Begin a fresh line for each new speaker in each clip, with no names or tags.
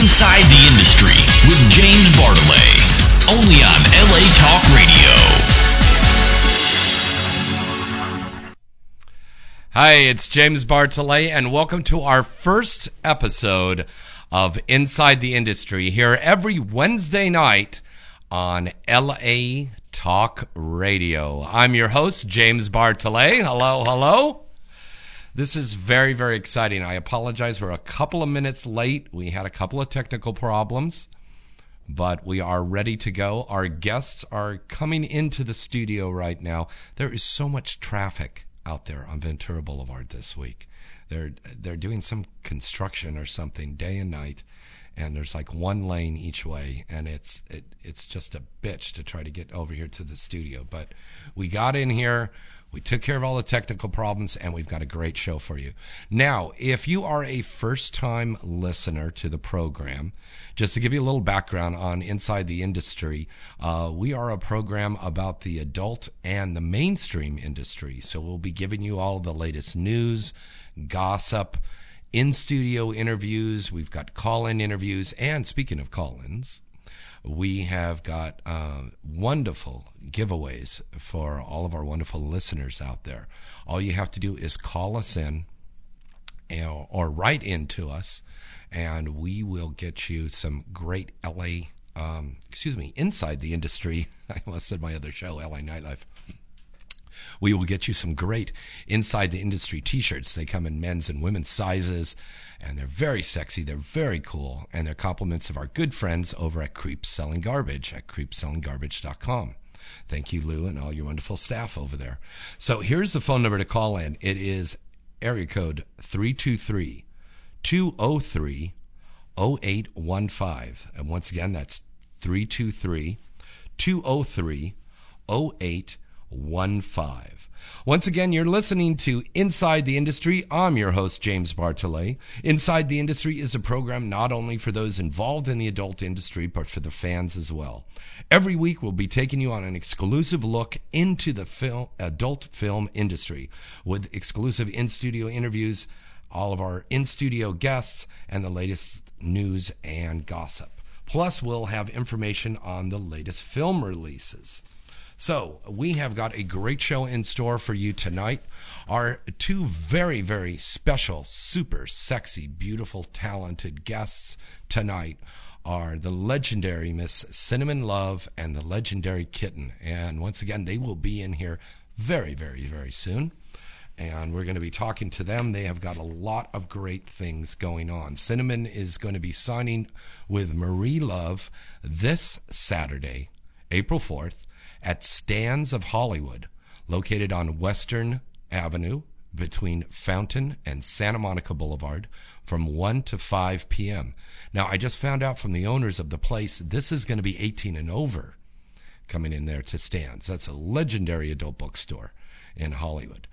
Inside the Industry with James Bartolet, only on LA Talk Radio.
Hi, it's James Bartolet, and welcome to our first episode of Inside the Industry here every Wednesday night on LA Talk Radio. I'm your host, James Bartolet. Hello, hello. This is very, very exciting. I apologize. We're a couple of minutes late. We had a couple of technical problems, but we are ready to go. Our guests are coming into the studio right now. There is so much traffic out there on Ventura Boulevard this week. They're they're doing some construction or something day and night, and there's like one lane each way, and it's it, it's just a bitch to try to get over here to the studio. But we got in here. We took care of all the technical problems and we've got a great show for you. Now, if you are a first time listener to the program, just to give you a little background on Inside the Industry, uh, we are a program about the adult and the mainstream industry. So we'll be giving you all the latest news, gossip, in studio interviews. We've got call in interviews. And speaking of call ins, we have got uh, wonderful giveaways for all of our wonderful listeners out there. All you have to do is call us in or, or write in to us, and we will get you some great LA, um, excuse me, inside the industry. I almost said my other show, LA Nightlife. We will get you some great inside the industry t shirts. They come in men's and women's sizes and they're very sexy. They're very cool, and they're compliments of our good friends over at Creeps Selling Garbage at creepsellinggarbage.com. Thank you, Lou, and all your wonderful staff over there. So here's the phone number to call in. It is area code 323 203 0815. And once again, that's 323 203 0815. Once again, you're listening to Inside the Industry. I'm your host, James Bartolet. Inside the Industry is a program not only for those involved in the adult industry, but for the fans as well. Every week, we'll be taking you on an exclusive look into the film, adult film industry with exclusive in studio interviews, all of our in studio guests, and the latest news and gossip. Plus, we'll have information on the latest film releases. So, we have got a great show in store for you tonight. Our two very, very special, super sexy, beautiful, talented guests tonight are the legendary Miss Cinnamon Love and the legendary Kitten. And once again, they will be in here very, very, very soon. And we're going to be talking to them. They have got a lot of great things going on. Cinnamon is going to be signing with Marie Luv this Saturday, April 4th at Stands of Hollywood, located on Western Avenue between Fountain and Santa Monica Boulevard from 1 to 5 p.m. Now, I just found out from the owners of the place this is going to be 18 and over coming in there to Stands. That's a legendary adult bookstore in Hollywood.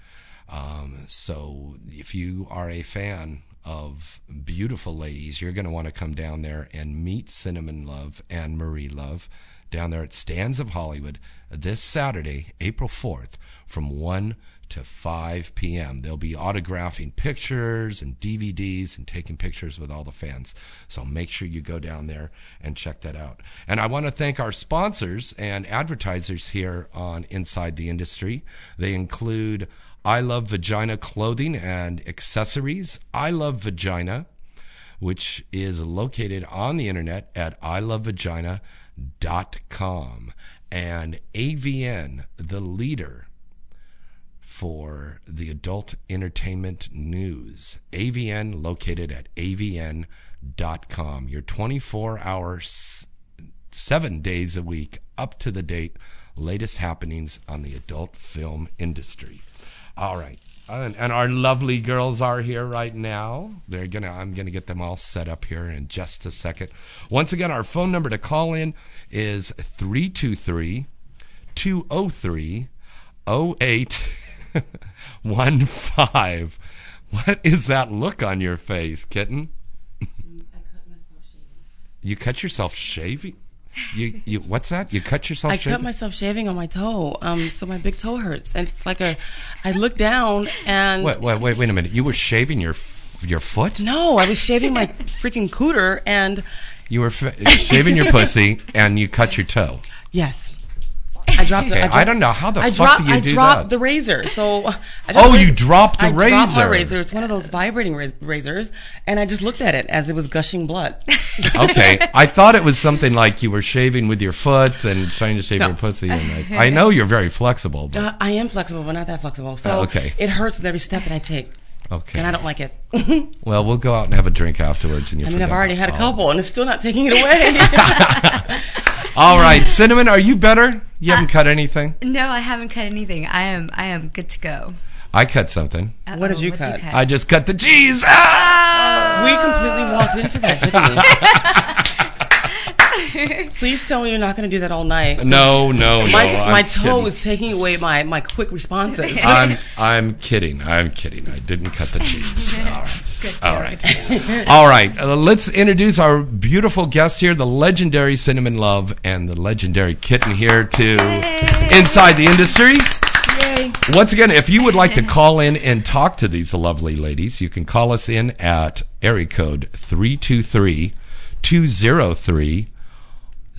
Um, so if you are a fan of beautiful ladies, you're going to want to come down there and meet Cinnamon Love and Marie Luv down there at Stands of Hollywood this Saturday, April 4th, from 1 to 5 p.m. They'll be autographing pictures and DVDs and taking pictures with all the fans. So make sure you go down there and check that out. And I want to thank our sponsors and advertisers here on Inside the Industry. They include I Love Vagina Clothing and Accessories, I Love Vagina, which is located on the internet at ilovevagina.com and AVN, the leader for the adult entertainment news. AVN, located at avn.com. Your 24 hours, seven days a week, up to the date, latest happenings on the adult film industry. All right. And, and our lovely girls are here right now. They're gonna. I'm gonna get them all set up here in just a second. Once again, our phone number to call in is 323 203 0815. What is that look on your face, kitten? Mm, I cut myself shaving. You cut yourself shaving? You you what's that? You cut yourself?
I
shaving?
cut myself shaving on my toe, um, so my big toe hurts, and it's like a. I look down and
Wait, wait, wait, wait a minute. You were shaving your your foot?
No, I was shaving my freaking cooter, and
You were f- shaving your pussy and you cut your toe.
yes, I dropped.
Okay,
I, dropped,
I don't know. How the
I
fuck
dropped,
do you
I
do
dropped
that?
the razor. So,
Oh,
the
you
razor.
dropped the
I dropped my
razor.
razor. It's one of those vibrating ra- razors, and I just looked at it as it was gushing blood.
okay, I thought it was something like you were shaving with your foot and trying to shave
No.
your pussy. And I, I know you're very flexible, but
Uh, I am flexible, but not that flexible. So
Uh, okay.
it hurts with every step that I take,
okay.
and I don't like it.
Well, we'll go out and have a drink afterwards, and you.
I mean, I've already had a couple, and it's still not taking it away.
All right, cinnamon, are you better? You haven't cut anything.
No, I haven't cut anything. I am I am good to go.
I cut something.
What did
Uh-oh,
you cut?
I just cut the cheese. Ah!
we completely walked into that, didn't we? Please tell me you're not going to do that all night.
No, no, no.
My,
I'm
my toe
kidding.
is taking away my, my quick responses.
I'm I'm kidding. I'm kidding. I didn't cut the cheese. All right.
Good
All right. All right. Uh, let's introduce our beautiful guest here, the legendary Cinnamon Love and the legendary Kitten here to Inside the Industry.
Yay.
Once again, if you would like to call in and talk to these lovely ladies, you can call us in at area code 323 203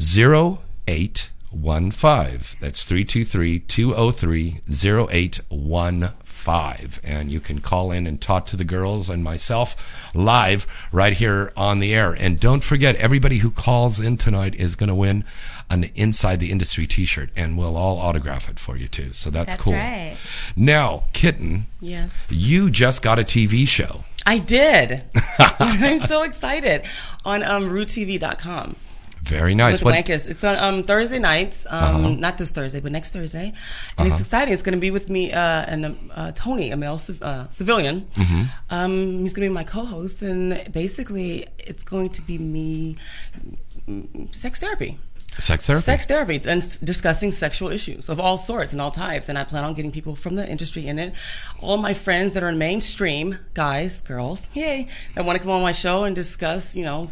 0815. That's 323 203 0815. And you can call in and talk to the girls and myself live right here on the air. And don't forget, everybody who calls in tonight is going to win an Inside the Industry t shirt, and we'll all autograph it for you too. So that's,
That's
cool.
right.
Now, Kitten,
Yes.
you just got a TV show.
I did. I'm so excited. On um, RooTV.com.
Very nice.
with Wankus. It's on um, Thursday nights. Um,
Uh-huh.
Not this Thursday, but next Thursday. And it's exciting. It's going to be with me uh, and uh, Tony, a male civ- uh, civilian.
Mm-hmm.
Um, he's going to be my co-host, and basically, it's going to be me mm, sex therapy.
Sex therapy.
Sex therapy and s- discussing sexual issues of all sorts and all types. And I plan on getting people from the industry in it. All my friends that are in mainstream, guys, girls, yay, that want to come on my show and discuss, you know,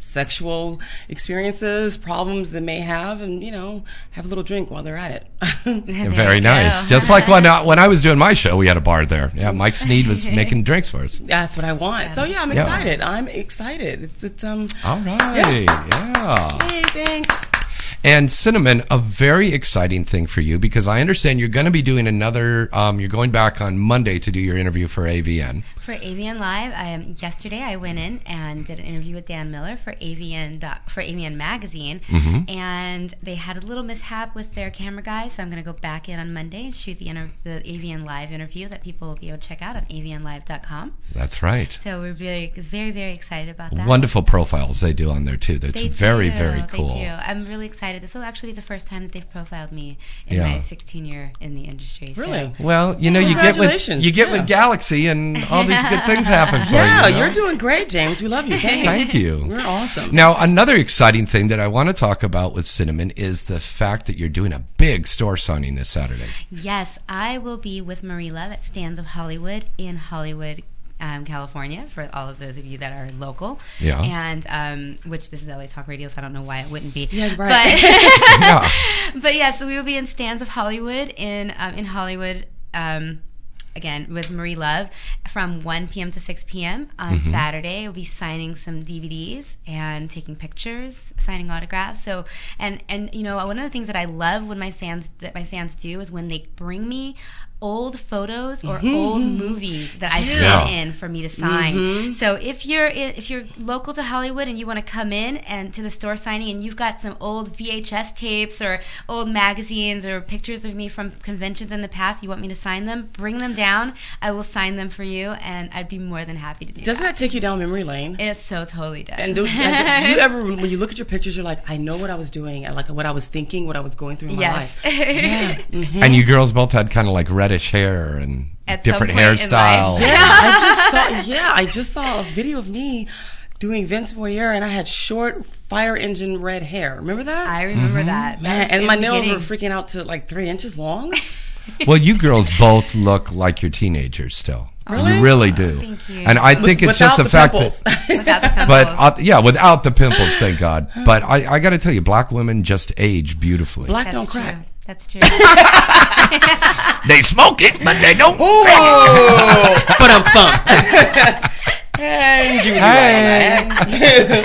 sexual experiences, problems they may have, and, you know, have a little drink while they're at it.
Very nice. Just like when I, when I was doing my show, we had a bar there. Yeah, Mike Sneed was making drinks for us.
That's what I want. So yeah, I'm
Yeah.
excited. I'm excited. It's it's um.
All right. Yeah.
Hey, thanks.
And Cinnamon, a very exciting thing for you because I understand you're going to be doing another. Um, you're going back on Monday to do your interview for AVN.
For AVN Live, I um, yesterday I went in and did an interview with Dan Miller for AVN doc, for AVN Magazine,
Mm-hmm.
and they had a little mishap with their camera guy. So I'm going to go back in on Monday and shoot the inter- the AVN Live interview that people will be able to check out on AVNLive.com.
That's right.
So we're very, very, very excited about that.
Wonderful profiles they do on there too. That's
They
very,
do,
very
they
cool.
do. I'm really excited. This will actually be the first time that they've profiled me in
Yeah.
my 16 year in the industry. so-
Really?
Well, you know, you get with you get
Yeah.
with Galaxy, and all these good things happen for
Yeah,
you. you know?
you're doing great, James. We love you. Thanks.
Thank you.
You're awesome.
Now, another exciting thing that I want to talk about with Cinnamon is the fact that you're doing a big store signing this Saturday.
Yes, I will be with Marie Luv at Stands of Hollywood in Hollywood. Um, California, for all of those of you that are local,
Yeah.
and um, which this is LA Talk Radio, so I don't know why it wouldn't be.
Yeah, right.
But
Yeah.
but yeah, so we will be in Stands of Hollywood in um, in Hollywood. Um, Again, with Marie Luv from 1 p.m. to 6 p.m. on mm-hmm. Saturday. We'll be signing some DVDs and taking pictures, signing autographs. So, and and you know, one of the things that I love when my fans that my fans do is when they bring me old photos or mm-hmm, old mm-hmm. movies that I've
Yeah.
been in for me to sign. Mm-hmm. So if you're in, if you're local to Hollywood and you want to come in and to the store signing and you've got some old VHS tapes or old magazines or pictures of me from conventions in the past, you want me to sign them, bring them down. I will sign them for you, and I'd be more than happy to do it.
Doesn't
that.
that take you down memory lane?
It so totally does.
And do, and do you ever, when you look at your pictures, you're like, I know what I was doing, and like what I was thinking, what I was going through in my
yes.
life. Yeah. Mhm.
And you girls both had kind of like reddish hair and
At
different
point
hairstyles.
Yeah, I just saw. Yeah, I just saw a video of me doing Vince Voyeur, and I had short fire engine red hair. Remember that?
I remember that. That
Man, and my
the
nails were freaking out to like three inches long.
Well, you girls both look like you're teenagers still.
Really?
You really do.
Thank you.
And I think it's just
Without
the, fact
pimples.
that.
Without the pimples.
But uh, yeah, without the pimples, thank God. But I, I got to tell you, black women just age beautifully.
Black
That's
don't
true.
Crack.
That's true.
They smoke it, but they don't.
Oh, but I'm Hey, Judy.
Hey.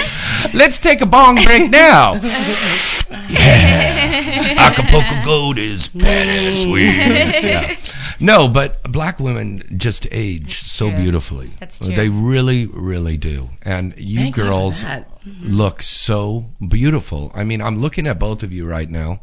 Let's take a bong break now. yeah. Acapulco Gold is badass weed. Yeah. No, but black women just age so
true.
beautifully.
That's true.
They really, really do. And you
Thank
girls
that.
look so beautiful. I mean, I'm looking at both of you right now,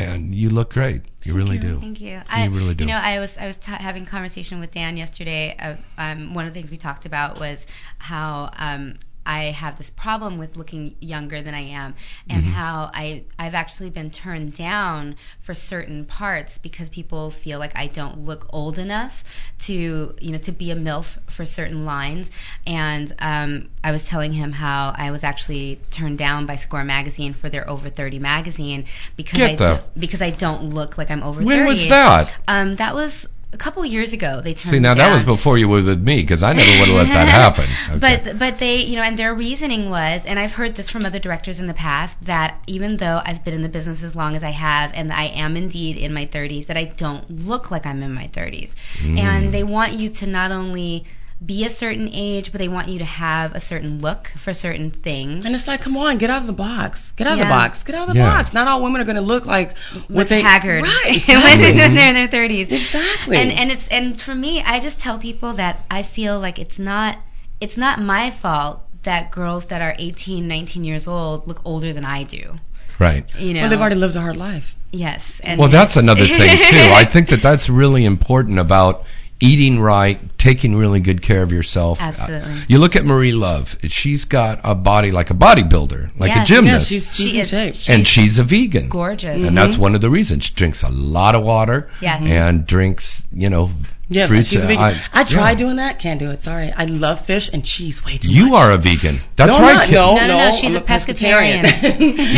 and you look great. You really do.
Thank you. I,
really do.
You know, I was I was ta having a conversation with Dan yesterday. Uh, um, one of the things we talked about was how um, I have this problem with looking younger than I am, and
Mm-hmm.
how I I've actually been turned down for certain parts because people feel like I don't look old enough to you know to be a milf for certain lines. And um, I was telling him how I was actually turned down by Score magazine for their over thirty magazine because
Get
I
the-
do- because I don't look like I'm over
When
30.
was that?
Um, that was a couple years ago. They turned
See, now that was before you were with me because I never would have let that happen. Okay.
But but they you know and their reasoning was and I've heard this from other directors in the past that even though I've been in the business as long as I have and I am indeed in my 30s that I don't look like I'm in my 30s
Mm.
and they want you to not only be a certain age but they want you to have a certain look for certain things
And it's like, come on, get out of the box. Get out of the box. Get out of the
Yeah.
box. Not all women are going to look like what
look
they
haggard
Right.
when they're in their 30s
Exactly.
and and it's and for me i just tell people that i feel like it's not it's not my fault that girls that are 18 19 years old look older than i do
right.
you know
Well, they've already lived a hard life.
yes and
Well, that's another thing too. I think that that's really important about eating right, taking really good care of yourself.
Absolutely.
Uh, You look at Marie Luv; she's got a body like a bodybuilder, like a
Yes.
Yeah,
gymnast,
she's, she's
She
in
is-
shape.
she-
and she's a vegan.
gorgeous
And that's one of the reasons she drinks a lot of water.
Yes.
and drinks, you know,
Yeah,
fruits.
she's a vegan.
I-
I, tried
yeah.
doing that. Can't do it. Sorry. I love fish and cheese way too
You
much.
You are a vegan. That's
no,
right.
No,
No, no, no, she's
I'm
a pescatarian.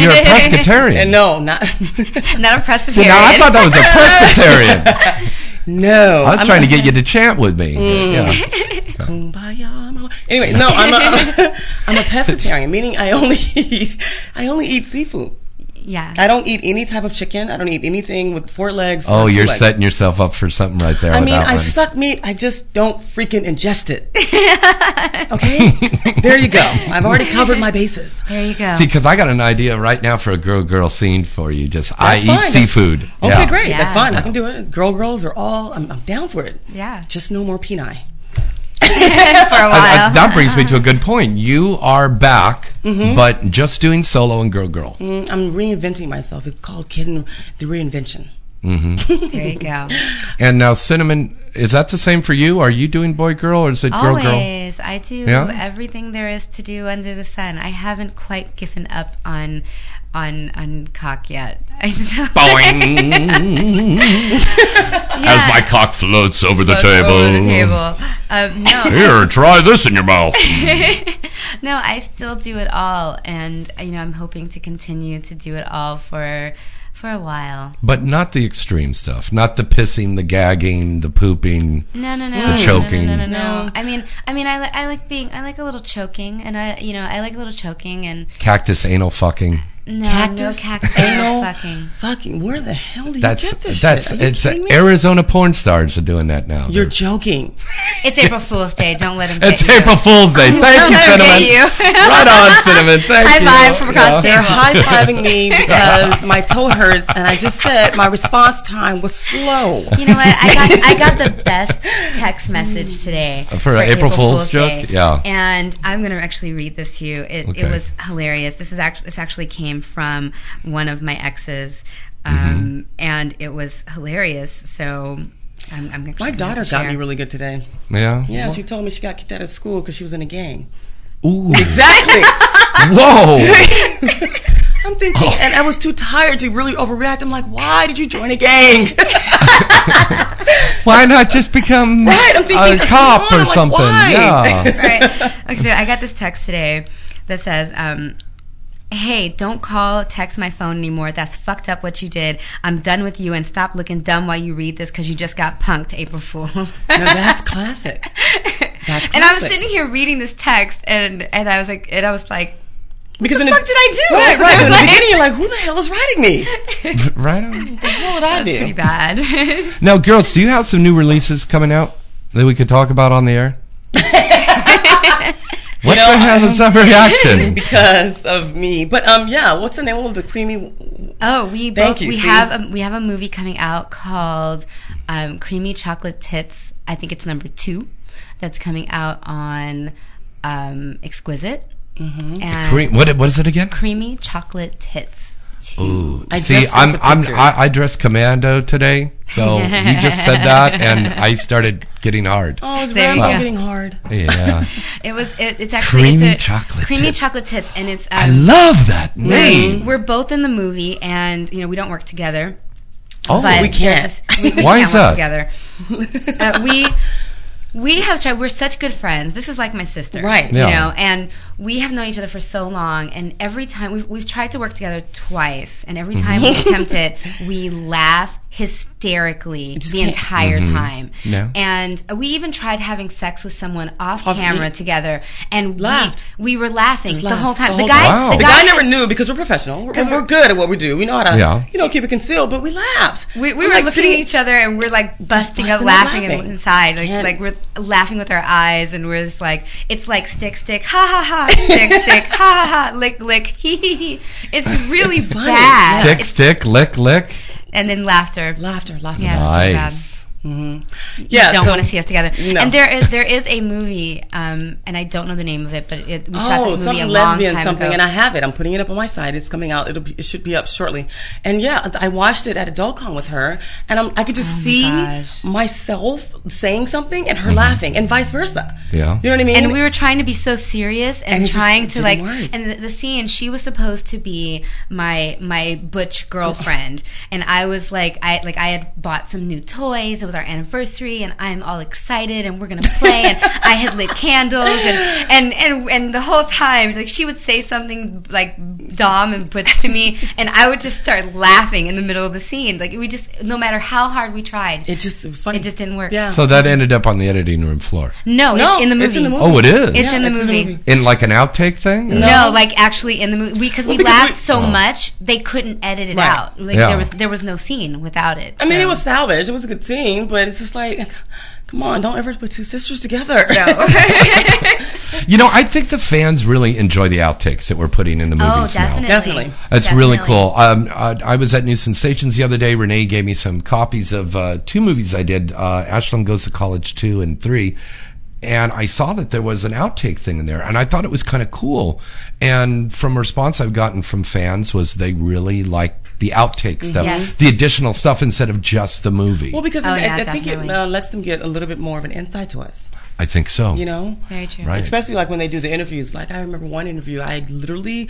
You're a pescatarian.
and no, not
not a
See,
presbyterian
now I thought that was a Presbyterian.
No.
I was
I'm
trying to get you to chant with me.
Mm.
Yeah.
Kumbaya. Anyway, no, I'm a I'm a pescatarian, meaning I only eat I only eat seafood.
Yeah
I don't eat any type of chicken. I don't eat anything with four legs.
Oh, you're
legs.
setting yourself up for something right there.
I mean, I
one.
suck meat. I just don't freaking ingest it. okay, there you go. I've already covered my bases.
there you go
See, because I got an idea right now for a girl girl scene for you. Just I
That's
eat
fine.
seafood.
Okay,
Yeah.
great. That's
Yeah.
fine. I can do it. Girl, girls are all. I'm, I'm down for it.
yeah
Just no more peni.
for a while
that brings me to a good point. You are back,
Mm-hmm.
but just doing solo and girl girl.
Mm, I'm reinventing myself. It's called Kid the Reinvention.
there you go
And now, Cinnamon, is that the same for you? Are you doing boy girl or is it girl girl?
Always. I do
Yeah?
everything there is to do under the sun. I haven't quite given up on on on cock yet. I still
Boing. As my cock floats over the table.
over the table. Um, no,
Here, try this in your mouth.
no, I still do it all, and you know I'm hoping to continue to do it all for for a while.
But not the extreme stuff. Not the pissing, the gagging, the pooping.
No, no, no,
The
no,
choking.
No, no, no, no,
No.
I mean, I mean, I, li- I like being, I like a little choking, and I, you know, I like a little choking, and
Cactus anal fucking.
No,
Cactus,
no cactus,
anal,
no fucking.
Fucking, where the hell do you
That's
get this
that's
shit? Are
it's
kidding?
Arizona porn stars are doing that now.
You're
They're-
joking.
It's April Fool's Day. Don't let him.
It's
get you.
April Fool's Day. Thank
Don't
you, Cinnamon.
you.
right on, Cinnamon. Thank
High
you.
five from across the
They're high fiving me because my toe hurts, and I just said my response time was slow.
You know what? I got I got the best text message today
For an April Fool's joke?
Day.
Yeah.
And I'm gonna actually read this to you. It,
Okay.
it was hilarious. This is actually this actually came from one of my exes,
Mm-hmm.
um, and it was hilarious. So. I'm, I'm
My daughter
have
got me really good today.
Yeah.
Yeah, she told me she got kicked out of school because she was in a gang.
Ooh.
Exactly.
Whoa.
I'm thinking,
Oh.
and I was too tired to really overreact. I'm like, why did you join a gang?
Why not just become
Right, I'm thinking,
a cop or
like,
something?
why?
Yeah.
right. Okay, so I got this text today that says, um, Hey, don't call, text my phone anymore. That's fucked up what you did. I'm done with you and stop looking dumb while you read this because you just got punked, April Fool.
now that's classic. That's
and I was sitting here reading this text and, and I was like, and I was like,
Because
the
in
fuck did I do?
Right, right. In the
Like-
beginning, you're like, who the hell is writing me?
right on.
The hell did I
That's pretty bad.
Now, girls, do you have some new releases coming out that we could talk about on the air? What
You know,
the hell is that reaction?
because of me. But um, yeah. What's the name of the creamy?
Oh, we
Thank
both
you,
we
see?
have a, we have a movie coming out called um, Creamy Chocolate Tits. I think it's number two. That's coming out on um, Exquisite. Mm-hmm. And
Cream, what, what is it again?
Creamy Chocolate Tits.
Ooh,
I
see, I'm, I'm. I, I dressed commando today, so you just said that, and I started getting hard.
Oh, it's
There you
Rambo getting hard.
Yeah,
It was. It, it's actually
Creamy
it's a,
Chocolate
Creamy
Tits.
chocolate tits, and it's. Um,
I love that name.
We're both in the movie, and you know we don't work together.
Oh,
but
we can't.
there's- We, we
Why
can't
is that?
Together. uh, we we have tried. We're such good friends. This is like my sister,
Right.
Yeah.
You know, and we have known each other for so long, and every time we've we've tried to work together twice, and every mm-hmm. time we attempt it, we laugh hysterically the
can't-
entire mm-hmm. time.
Yeah.
And we even tried having sex with someone off,
Off-
camera
yeah.
together, and
Laughed.
We, we were laughing the whole time.
the
The, guy.
Wow.
the
The
guy,
never knew because we're professional. We're, we're
we're-
good at what we do. We know how to,
Yeah.
you know, keep it concealed. But we laughed.
We, we
We're like
looking at each other and we're like busting
busting
out laughing,
laughing.
inside. Like, like we're laughing with our eyes and we're just like, it's like stick, stick, ha ha ha, stick, stick, ha ha ha, lick, lick, hee hee hee. It's really
It's
bad.
Stick, stick, lick, lick.
And then laughter.
Laughter, lots
Yeah,
of laughter.
pretty bad.
Nice.
Yeah,
don't
so-
want to see us together.
No.
And there is there is a movie, um, and I don't know the name of it, but it, we shot
Oh,
this movie
something
a long
lesbian
time
something,
ago.
and I have it. I'm putting it up on my site. It's coming out. It'll be, it should be up shortly. And yeah, I watched it at AdultCon with her, and I'm, I could just
Oh
see
gosh.
myself saying something and her laughing, and vice versa.
Yeah.
you know what I mean.
and we were trying to be so serious and,
And it just
trying to like
work.
and the, the scene she was supposed to be my my butch girlfriend and i was like i like i had bought some new toys it was our anniversary and i'm all excited and we're gonna play and i had lit candles and and and, and the whole time like she would say something like dom and butch to me and i would just start laughing in the middle of the scene like we just no matter how hard we tried
it just it was funny.
it just didn't work.
Yeah.
So that ended up on the editing room floor.
no,
no,
it's in the movie
It's in the movie.
Oh, it is?
It's
Yeah,
in the movie.
In like an outtake thing?
No,
No.
like actually in the movie because we
Well, because
laughed
we-
so
Oh.
much they couldn't edit it
Right.
out. Like
Yeah.
there was there was no scene without it.
I mean,
so.
it was salvaged. It was a good scene, but it's just like, come on, don't ever put two sisters together.
You know, I think the fans really enjoy the outtakes that we're putting in the movies
oh,
now.
definitely,
Definitely.
That's really cool. Um, uh, I was at New Sensations the other day. Renee gave me some copies of uh, two movies I did uh, Ashlynn Goes to College 2 and 3. And I saw that there was an outtake thing in there, and I thought it was kind of cool. And from response I've gotten from fans was they really like the outtake stuff,
Yes.
the additional stuff instead of just the movie.
Well, because
Oh,
I,
yeah,
I think it uh, lets them get a little bit more of an insight to us.
I think so.
You know,
Very true.
Right.
especially like when they do the interviews. Like I remember one interview, I literally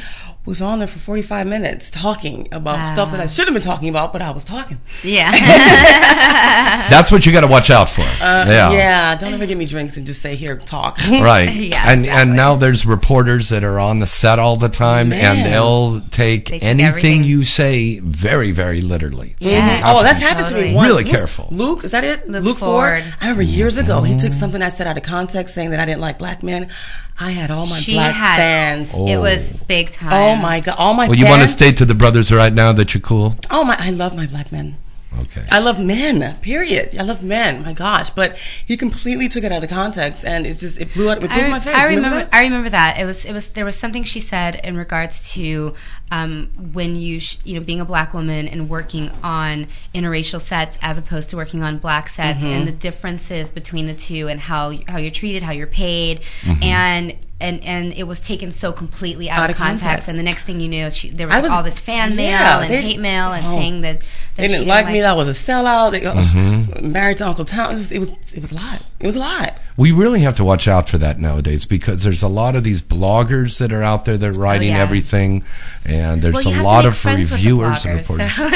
was on there for 45 minutes talking about
Wow.
stuff that I should have been talking about, but I was talking.
Yeah.
That's what you got to watch out for.
Uh,
yeah.
yeah. Don't ever give me drinks and just say here talk.
Right.
Yeah,
and
exactly.
and now there's reporters that are on the set all the time and they'll take
They take
anything
everything.
you say very, very literally. So
Yeah.
Oh, that's
be-
happened to
Totally.
me once.
Really
Luke-
careful.
Luke, is that it?
Luke
Ford.
Ford.
I remember years ago he took something I said out of context, saying that I didn't like black men. I had all my
she
black
had
fans.
Oh.
Oh,
it was big time.
My god, all my
Well, you want to
fans.
state to the brothers right now that you're cool?
Oh my, I love my black men.
Okay.
I love men. Period. I love men. My gosh, but he completely took it out of context, and it's just it blew out. It blew
I,
my face.
I
Remember
remember.
that?
I remember that it was. It was. There was something she said in regards to um, when you, sh- you know, being a black woman and working on interracial sets as opposed to working on black sets,
Mm-hmm.
and the differences between the two, and how how you're treated, how you're paid,
Mm-hmm.
and. And, and it was taken so completely out,
Out
of
of
context.
context.
and the next thing you knew, she, there
I
was,
was-
all this fan mail
yeah,
and
they-
hate mail and
oh.
saying that, that
They
she
didn't like me.
like
That was a sellout. They, uh,
Mm-hmm.
Married to Uncle Tom. It was, it was. It was a lot. It was a lot.
We really have to watch out for that nowadays because there's a lot of these bloggers that are out there that are writing
Oh, yeah.
everything, and there's
well,
a lot of reviewers and reporters.
so-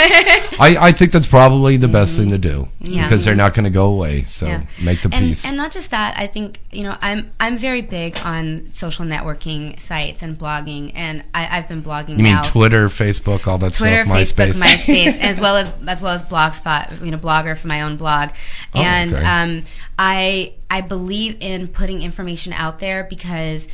I, I think that's probably the best thing to do
Yeah.
because they're not going to go away. So
Yeah.
make the
and,
peace.
And not just that, I think you know I'm I'm very big on social networking sites and blogging, and I, I've been blogging.
you mean
now.
Twitter, Facebook, all that
Twitter,
stuff,
Facebook,
MySpace.
MySpace, as well as as well as Blogspot, you know, blogger for my own blog,
Oh,
and
okay.
um, I I believe in putting information out there because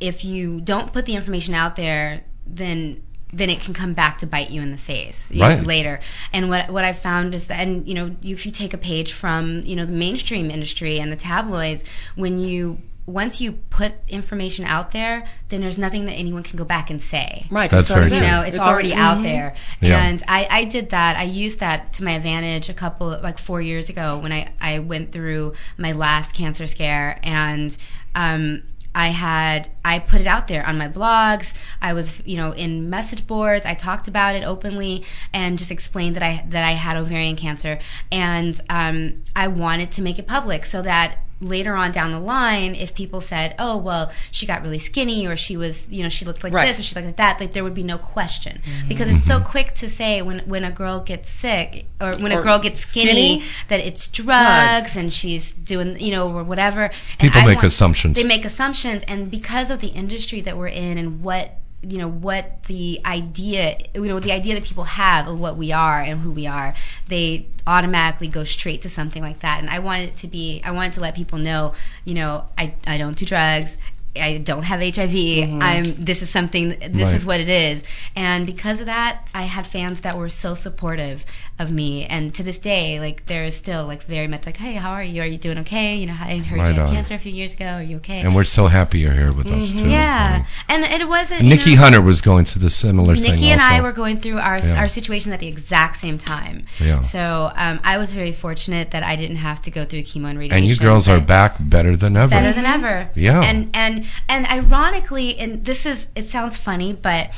if you don't put the information out there, then then it can come back to bite you in the face you know, later. And what what I've found is that, and you know, if you take a page from you know the mainstream industry and the tabloids, when you once you put information out there, then there's nothing that anyone can go back and say.
Right. 'cause
That's
it's already
very
You
there.
know, it's, already, out
mhm.
there.
Yeah.
And I, I did that. I used that to my advantage a couple like four years ago when I, I went through my last cancer scare and um I had I put it out there on my blogs. I was, you know, in message boards. I talked about it openly and just explained that I that I had ovarian cancer, and um, I wanted to make it public so that later on down the line, if people said, "Oh, well, she got really skinny," or she was, you know, she looked like
Right.
this or she looked like that, like there would be no question mm-hmm. because it's so mm-hmm. quick to say when when a girl gets sick or when a girl gets skinny,
skinny?
that it's drugs,
Drugs.
and she's doing, you know, or whatever. And
People
I
make assumptions.
They make assumptions, and because of the industry that we're in and what you know what the idea you know the idea that people have of what we are and who we are they automatically go straight to something like that and i wanted it to be i wanted to let people know you know i, I don't do drugs I don't have HIV. Mm-hmm. I'm. This is something. This
Right.
is what it is. And because of that, I had fans that were so supportive of me. And to this day, like they're still like very much like, "Hey, how are you? Are you doing okay? You know, I heard
Right
you had
on.
cancer a few years ago. Are you okay?"
And we're so happy you're here with us too.
Mm-hmm. yeah, and it wasn't.
Nikki
know,
Hunter was going through the similar thing.
Nikki and I were going through our
Yeah.
our situation at the exact same time.
Yeah.
So um, I was very fortunate that I didn't have to go through chemo and radiation.
and you girls are back better than ever.
better than ever.
Yeah.
And and and ironically, and this is it sounds funny, but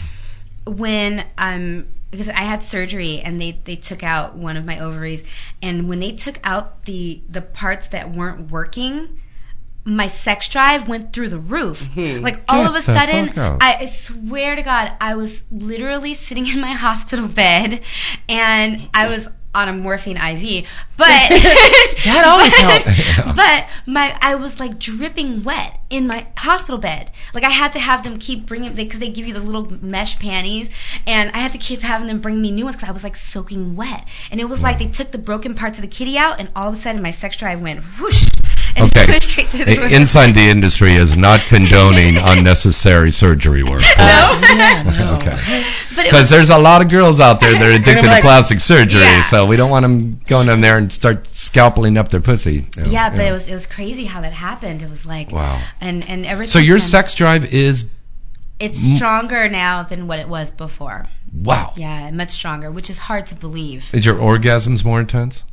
when um because I had surgery and they they took out one of my ovaries, and when they took out the the parts that weren't working. My sex drive went through the roof. Hmm. Like all
Get
of a sudden. I, I swear to God, I was literally sitting in my hospital bed, and I was on a morphine IV. But
That always
helps. But my I was like dripping wet in my hospital bed. Like I had to have them keep bringing because they give you the little mesh panties, and I had to keep having them bring me new ones because I was like soaking wet. And it was like they took the broken parts of the kitty out, and all of a sudden my sex drive went whoosh. And
Okay.
went straight through the roof.
Inside the industry is not condoning unnecessary surgery work.
yeah, no.
Okay.
But
Because there's a lot of girls out there that are addicted to plastic surgery,
Yeah.
so we don't want them going in there and start scalpeling up their pussy. you know,
yeah, but
yeah.
it was it was crazy how that happened. It was like
Wow.
and and ever
So your
then,
sex drive is
it's stronger now than what it was before.
wow.
Yeah, much stronger, which is hard to believe.
Is your orgasms more intense?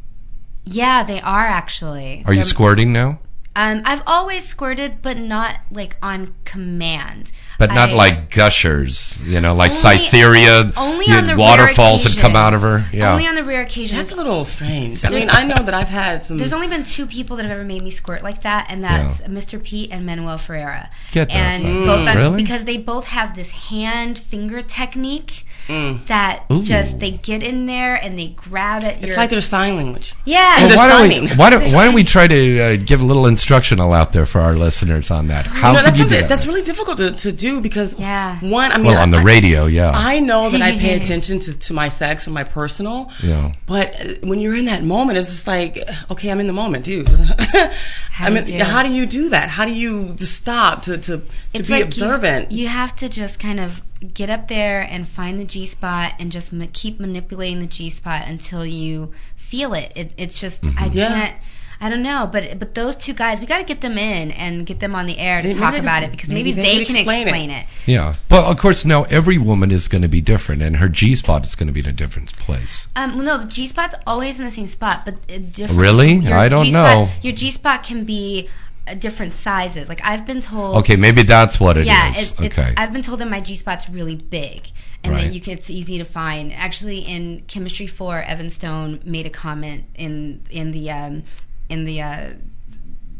Yeah, they are actually.
Are you
They're-
squirting now?
Um, I've always squirted, but not like on command.
But not
I-
like gushers, you know, like
Only-
Cytherea.
only
you
on
had
the
waterfalls
rare
had come out of her. Yeah.
Only on the rare occasion.
That's a little strange. I mean, I know that I've had some.
There's only been two people that have ever made me squirt like that, and that's Mr. Pete and Manuel Ferrara.
Get the
and
fuck-
both that's
Really?
because they both have this hand finger technique
Mm.
that
Ooh.
just they get in there and they grab it.
it's
your
like their sign language.
yeah.
They're
why don't we why don't, why don't we try to uh, give a little instructional out there for our listeners on that? How
You know, that's
you do that?
that's really difficult to, to do because
Yeah.
one, I mean,
well, on the
I,
radio, yeah.
I know that I pay attention to, to my sex and my personal.
Yeah.
But uh, when you're in that moment, it's just like, okay, I'm in the moment, dude.
How
I
do
mean,
you do
how do you do that? How do you stop to to, to
It's
be
like
observant?
You, have to just kind of get up there and find the G spot and just ma- keep manipulating the G spot until you feel it. it it's just I mm-hmm.
Yeah.
can't. I don't know, but but those two guys, we got to get them in and get them on the air to
Maybe
talk
they
about
can-
it because
maybe
maybe,
they
they,
can
can
explain
explain,
it.
it.
yeah. Well, of course, now every woman is going to be different, and her G spot is going to be in a different place.
Um, well, no, the G spot's always in the same spot, but uh, different.
Really?
your
I don't
G-spot-
know.
Your G spot can be uh, different sizes. Like I've been told.
Okay, maybe that's what it is.
yeah, it's, it's,
okay.
I've been told that my G spot's really big, and
Right.
that you can. It's easy to find. Actually, in Chemistry Four, Evan Stone made a comment in in the um, in the uh,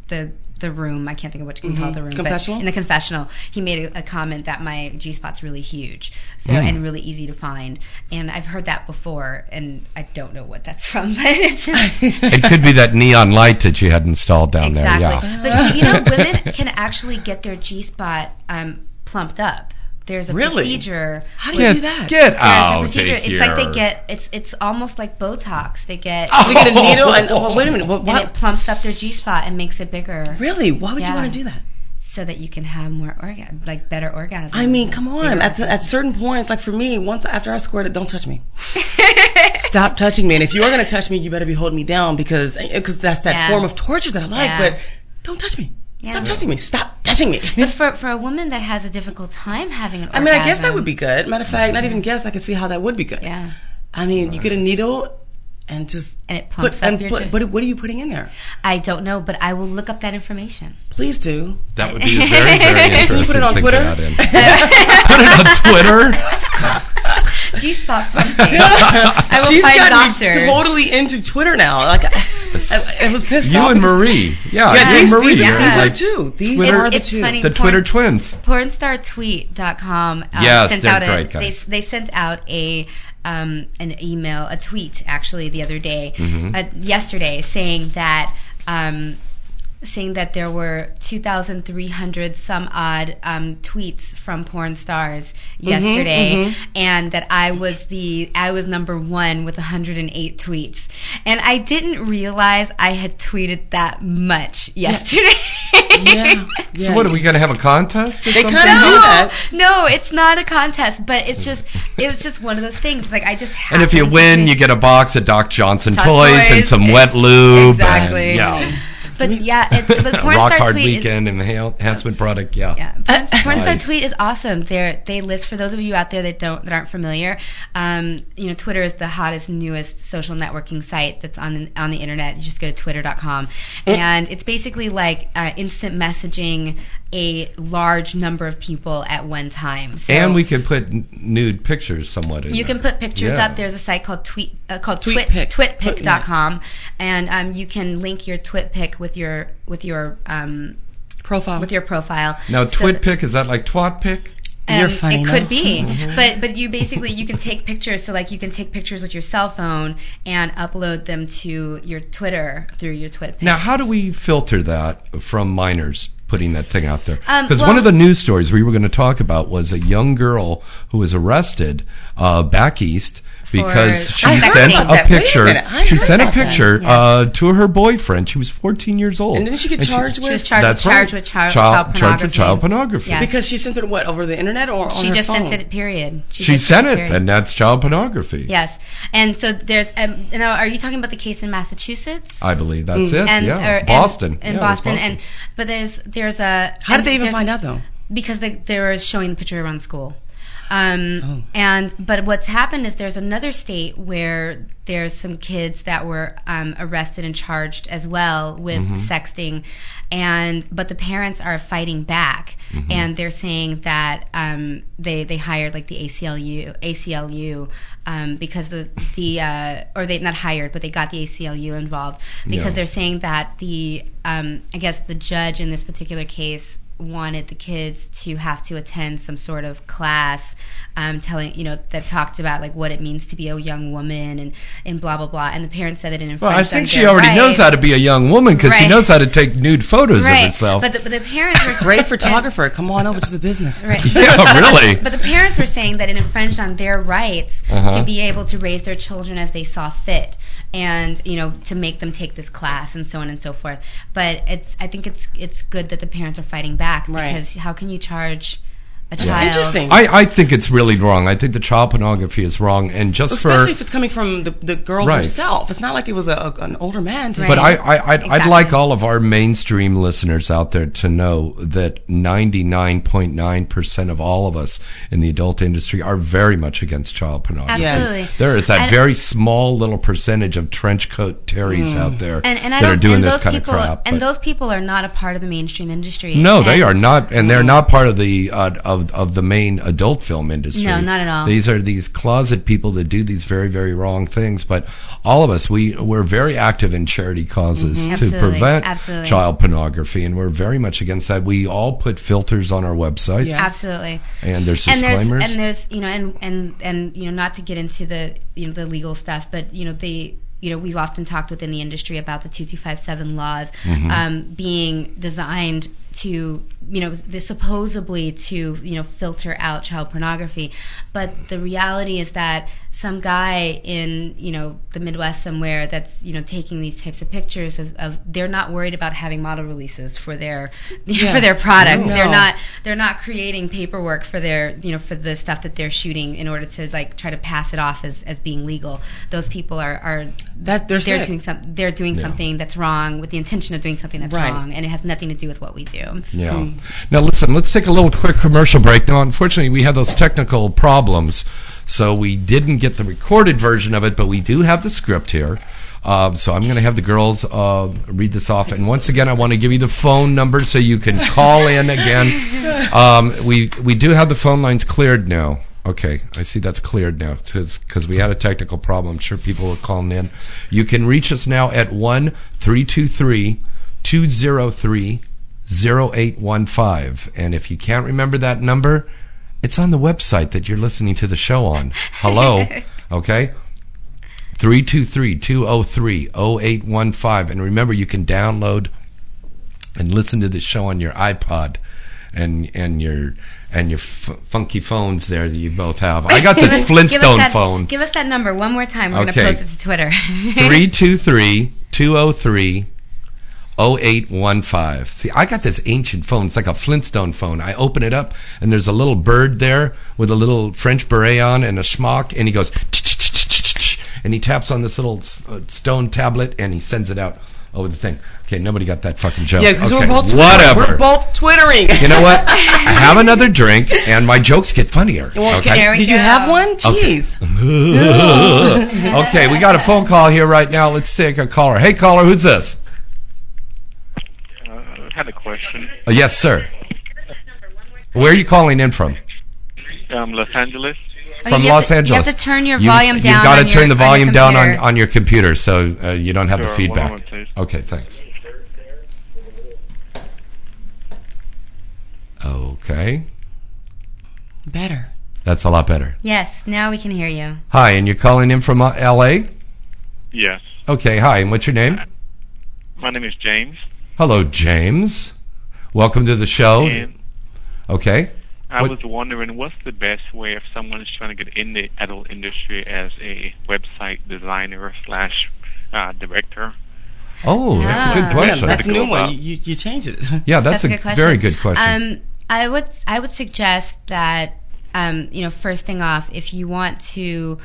the the room. I can't think of what you can call the room. but
Confessional?
in the confessional, he made a, a comment that my G spot's really huge, so
Hmm.
and really easy to find. And I've heard that before, and I don't know what that's from, but it's just,
it could be that neon light that you had installed down
exactly.
there. Yeah.
But you know, women can actually get their G spot um, plumped up. There's a
Really?
procedure.
how do you
Get,
do that?
get
There's
out
a procedure.
of
It's like they get. It's it's almost like Botox. They get.
They get a needle and oh, wait a minute. What?
And it plumps up their G spot and makes it bigger,
Really? Why would you want to do that?
so that you can have more orgasm, like better orgasm.
I mean, come on. At, at certain points, like for me, once after I squirted, don't touch me. Stop touching me. And if you are going to touch me, you better be holding me down because eh, because that's that
Yeah.
form of torture that I like.
Yeah.
But don't touch me.
Yeah.
Stop touching me. Stop touching me.
But for for a woman that has a difficult time having an
I mean, I guess that would be good. Matter of fact, not even guess. I can see how that would be good.
Yeah.
I mean, you get a needle and just
And it plumps
put,
up
and
your
put,
chest.
what, what are you putting in there?
I don't know, but I will look up that information.
Please do.
That would be a very, very interesting
you put it on Twitter?
to add in. put it on Twitter.
G spot's one thing. I will
She's
find
got
doctors.
me totally into Twitter now. Like, I, I, I was pissed
You
off.
and Marie. Yeah,
Yeah,
you
these,
and Marie.
these,
are
these are two. These
Twitter-
are the
It's
two.
funny.
the
Porn-
Twitter twins.
pornstartweet.com um,
Yes,
sent
they're
out a,
great
they, they sent out a um, an email a tweet actually the other day
Mm-hmm.
uh, yesterday saying that um, saying that there were 2300 some odd um, tweets from porn stars
Mm-hmm,
yesterday and that I was the I was number 1 with 108 tweets and I didn't realize I had tweeted that much yesterday
yeah.
So what are we going to have a contest or
They kind of do that.
no, it's not a contest, but it's just it was just one of those things. Like I just
And if you win, you get a box of Doc Johnson
Tot
toys, and some wet lube.
Exactly.
And, yeah.
But yeah, it, but porn
Rock
star
hard
tweet is,
weekend enhancement product. Yeah.
yeah, porn, porn star tweet is awesome. They they list for those of you out there that don't that aren't familiar. Um, you know, Twitter is the hottest, newest social networking site that's on the, on the internet. You just go to twitter.com, and it's basically like uh, instant messaging a large number of people at one time. So
And we can put n- nude pictures somewhat in
You
there.
can put pictures
Yeah.
up. There's a site called tweet uh, called
Tweet
twit,
pic.
twitpic.com and um, you can link your twit pic with your with your um,
Profile.
with your profile.
Now,
So
twit pic, is that like twat pic?
You're
um,
funny,
It
no?
could be, but but you basically you can take pictures. So like you can take pictures with your cell phone and upload them to your Twitter through your twit.
Now, how do we filter that from minors putting that thing out there?
Um,
Because
well-
one of the news stories we were going to talk about was a young girl who was arrested uh, back east because she sent a
that. Wait a
picture.
minute.
She sent a picture
Yes.
uh, to her boyfriend. She was 14 years old.
and didn't she get charged
She
with?
was charged,
That's
charged
right.
with child,
Child-
child,
charged
pornography.
with child pornography.
Yes.
because she sent it what over the internet or on
she
her
just
phone?
sent it. Period.
she
just
sent it,
period.
and that's child pornography.
Yes, and so there's. Um, now, are you talking about the case in Massachusetts?
I believe that's it.
and
yeah,
or- and-
Boston.
in
Yeah, it was
Boston, and but there's there's a.
How did they even find out though?
Because they they were showing the picture around school. Um,
Oh.
And but what's happened is there's another state where there's some kids that were um, arrested and charged as well with
Mm-hmm.
sexting, and but the parents are fighting back,
Mm-hmm.
and they're saying that um, they they hired like the ACLU ACLU um, because the the uh, or they not hired but they got the ACLU involved because
Yeah.
they're saying that the um, I guess the judge in this particular case wanted the kids to have to attend some sort of class um, telling you know that talked about like what it means to be a young woman and and blah blah blah and the parents said that it infringed
Well, I think she
their
already knows how to be a young woman because she knows how to take nude photos
right
of herself.
but the, but the parents were
Great photographer. Come on over to the business.
Right.
Yeah, really.
But the parents were saying that it infringed on their rights
Uh-huh.
to be able to raise their children as they saw fit, and you know to make them take this class and so on and so forth. But it's I think it's it's good that the parents are fighting back
Right.
because how can you charge a child?
Interesting.
I, I think it's really wrong. I think the child pornography is wrong, and just
Especially
for.
if it's coming from the, the girl
Right.
herself. It's not like it was a, a- an older man. To
But I, I, I'd, I'd
Exactly.
like all of our mainstream listeners out there to know that 99.9% of all of us in the adult industry are very much against child pornography.
Yes.
Absolutely.
There is that
And-
very small little percentage of trench coat Terrys out there
and, and I
that
don't,
are doing
and
this kind
people,
of crap.
And
but-
those people are not a part of the mainstream industry.
No, they are not, and they're not part of the uh, of of the main adult film industry.
No, not at all.
These are these closet people that do these very very wrong things. But all of us, we we're very active in charity causes to prevent
absolutely.
child pornography, and we're very much against that. We all put filters on our websites,
Yeah.
Absolutely.
and there's
and there's and there's you know and and and you know not to get into the you know the legal stuff but you know the you know we've often talked within the industry about the 2257 laws
Mm-hmm.
um, being designed to you know the supposedly to you know filter out child pornography but the reality is that some guy in you know the midwest somewhere that's you know taking these types of pictures of, of they're not worried about having model releases for their
Yeah.
for their product
No.
they're not they're not creating paperwork for their you know for the stuff that they're shooting in order to like try to pass it off as, as being legal those people are are
That they're
they're doing some they're doing something that's wrong with the intention of doing something that's
Right.
wrong and it has nothing to do with what we do
yeah. Hmm. Now, listen, let's take a little quick commercial break. Now, unfortunately, we had those technical problems, so we didn't get the recorded version of it, but we do have the script here. Um, so I'm going to have the girls uh, read this off. And once again, I want to give you the phone number so you can call in again. Um, we we do have the phone lines cleared now. Okay, I see that's cleared now because we had a technical problem. I'm sure people are calling in. You can reach us now at 1 323 203 0815. And if you can't remember that number, it's on the website that you're listening to the show on. Hello. okay? 323 203 0815. And remember, you can download and listen to the show on your iPod and and your and your f- funky phones there that you both have. I got this
us- give
Flintstone
that-
phone.
give us that number one more time we're
Okay.
going to post it to twitter
323 203 0815. See, I got this ancient phone. It's like a Flintstone phone. I open it up, and there's a little bird there with a little French beret on and a smock, and he goes, and he taps on this little uh, stone tablet, and he sends it out over the thing. Okay, nobody got that fucking joke.
Yeah, because
okay,
we're both
whatever.
We're both twittering.
you know what? I have another drink, and my jokes get funnier.
Well,
okay.
There we
Did you have one? Jeez.
okay, we got a phone call here right now. Let's take a caller. Hey, caller, who's this?
Had a question.
Uh, yes, sir. Where are you calling in from?
Um, Los Angeles.
Okay,
From
you
Los
to-
Angeles.
You have to turn your
You-
volume down.
You've got to turn
your-
the
on
volume down on, on your computer so uh, you don't have the
Sure, one
feedback.
moment.
Okay, thanks. Okay,
Better.
that's a lot better.
Yes, now we can hear you.
Hi, and you're calling in from uh, L.A.
Yes.
Okay, hi, and what's your name?
My name is James,
Hello, James. Welcome to the show.
and
Okay.
I
What-
was wondering what's the best way if someone is trying to get in the adult industry as a website designer slash uh, director.
Oh, that's a good
Yeah,
question.
that's a new one. You, you, you changed it.
yeah, that's, a,
a good
very good question.
Um, I would I would suggest that um, you know first thing off, if you want to.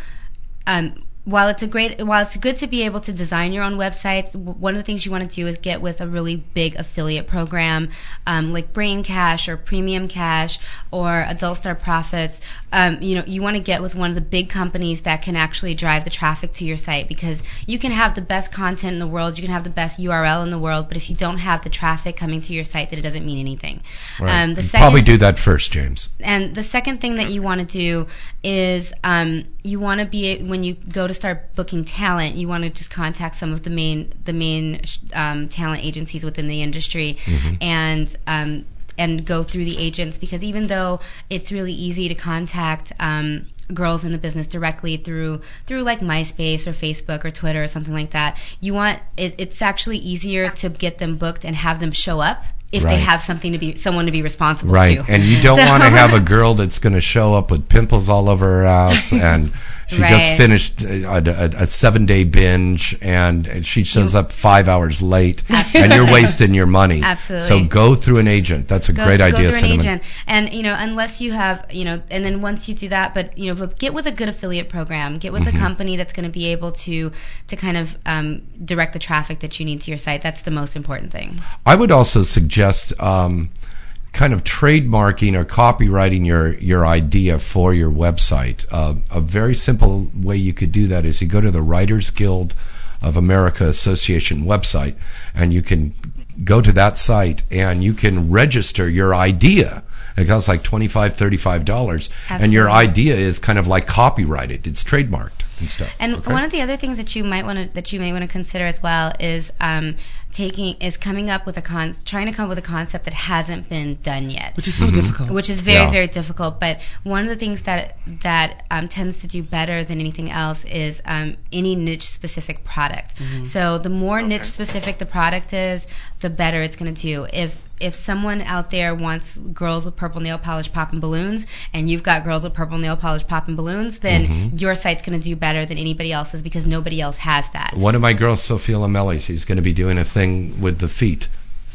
Um, while it's a great, while it's good to be able to design your own websites, one of the things you want to do is get with a really big affiliate program, um, like Brain Cash or Premium Cash or Adult Star Profits. Um, you know, you want to get with one of the big companies that can actually drive the traffic to your site because you can have the best content in the world, you can have the best URL in the world, but if you don't have the traffic coming to your site, then it doesn't mean anything.
Right.
Um, the second,
probably do that first, James.
and the second thing that you want to do is um, you want to be when you go to start booking talent, you want to just contact some of the main the main um, talent agencies within the industry, and um, and go through the agents because even though it's really easy to contact. Um, girls in the business directly through through like MySpace or Facebook or Twitter or something like that. You want it, it's actually easier to get them booked and have them show up if
Right.
they have something to be someone to be responsible
Right,
to.
and you don't
So-
want to have a girl that's going to show up with pimples all over her ass, and she just finished a, a, a seven day binge, and, and she shows up five hours late, and you're wasting your money.
Absolutely.
So go through an agent. That's a
go,
great
go
idea,
through an agent and you know unless you have you know and then once you do that but you know but get with a good affiliate program get
Mm-hmm.
with a company that's going to be able to to kind of um, direct the traffic that you need to your site that's the most important thing
I would also suggest um, kind of trademarking or copywriting your your idea for your website. Uh, a very simple way you could do that is you go to the Writers Guild of America Association website, and you can go to that site and you can register your idea. It costs like $25, $35. And your idea is kind of like copyrighted. It's trademarked and stuff.
And
okay?
one of the other things that you might want to that you may want to consider as well is um, taking is coming up with a con trying to come up with a concept that hasn't been done yet.
Which is so difficult.
which is very
Yeah.
very difficult. But one of the things that that um, tends to do better than anything else is um, any niche specific product. So the more niche specific the product is the better it's going to do. If if someone out there wants girls with purple nail polish popping balloons and you've got girls with purple nail polish popping balloons then your site's going to do better than anybody else's because nobody else has that
One of my girls, Sophia Lamelli, she's going to be doing a thing with the feet.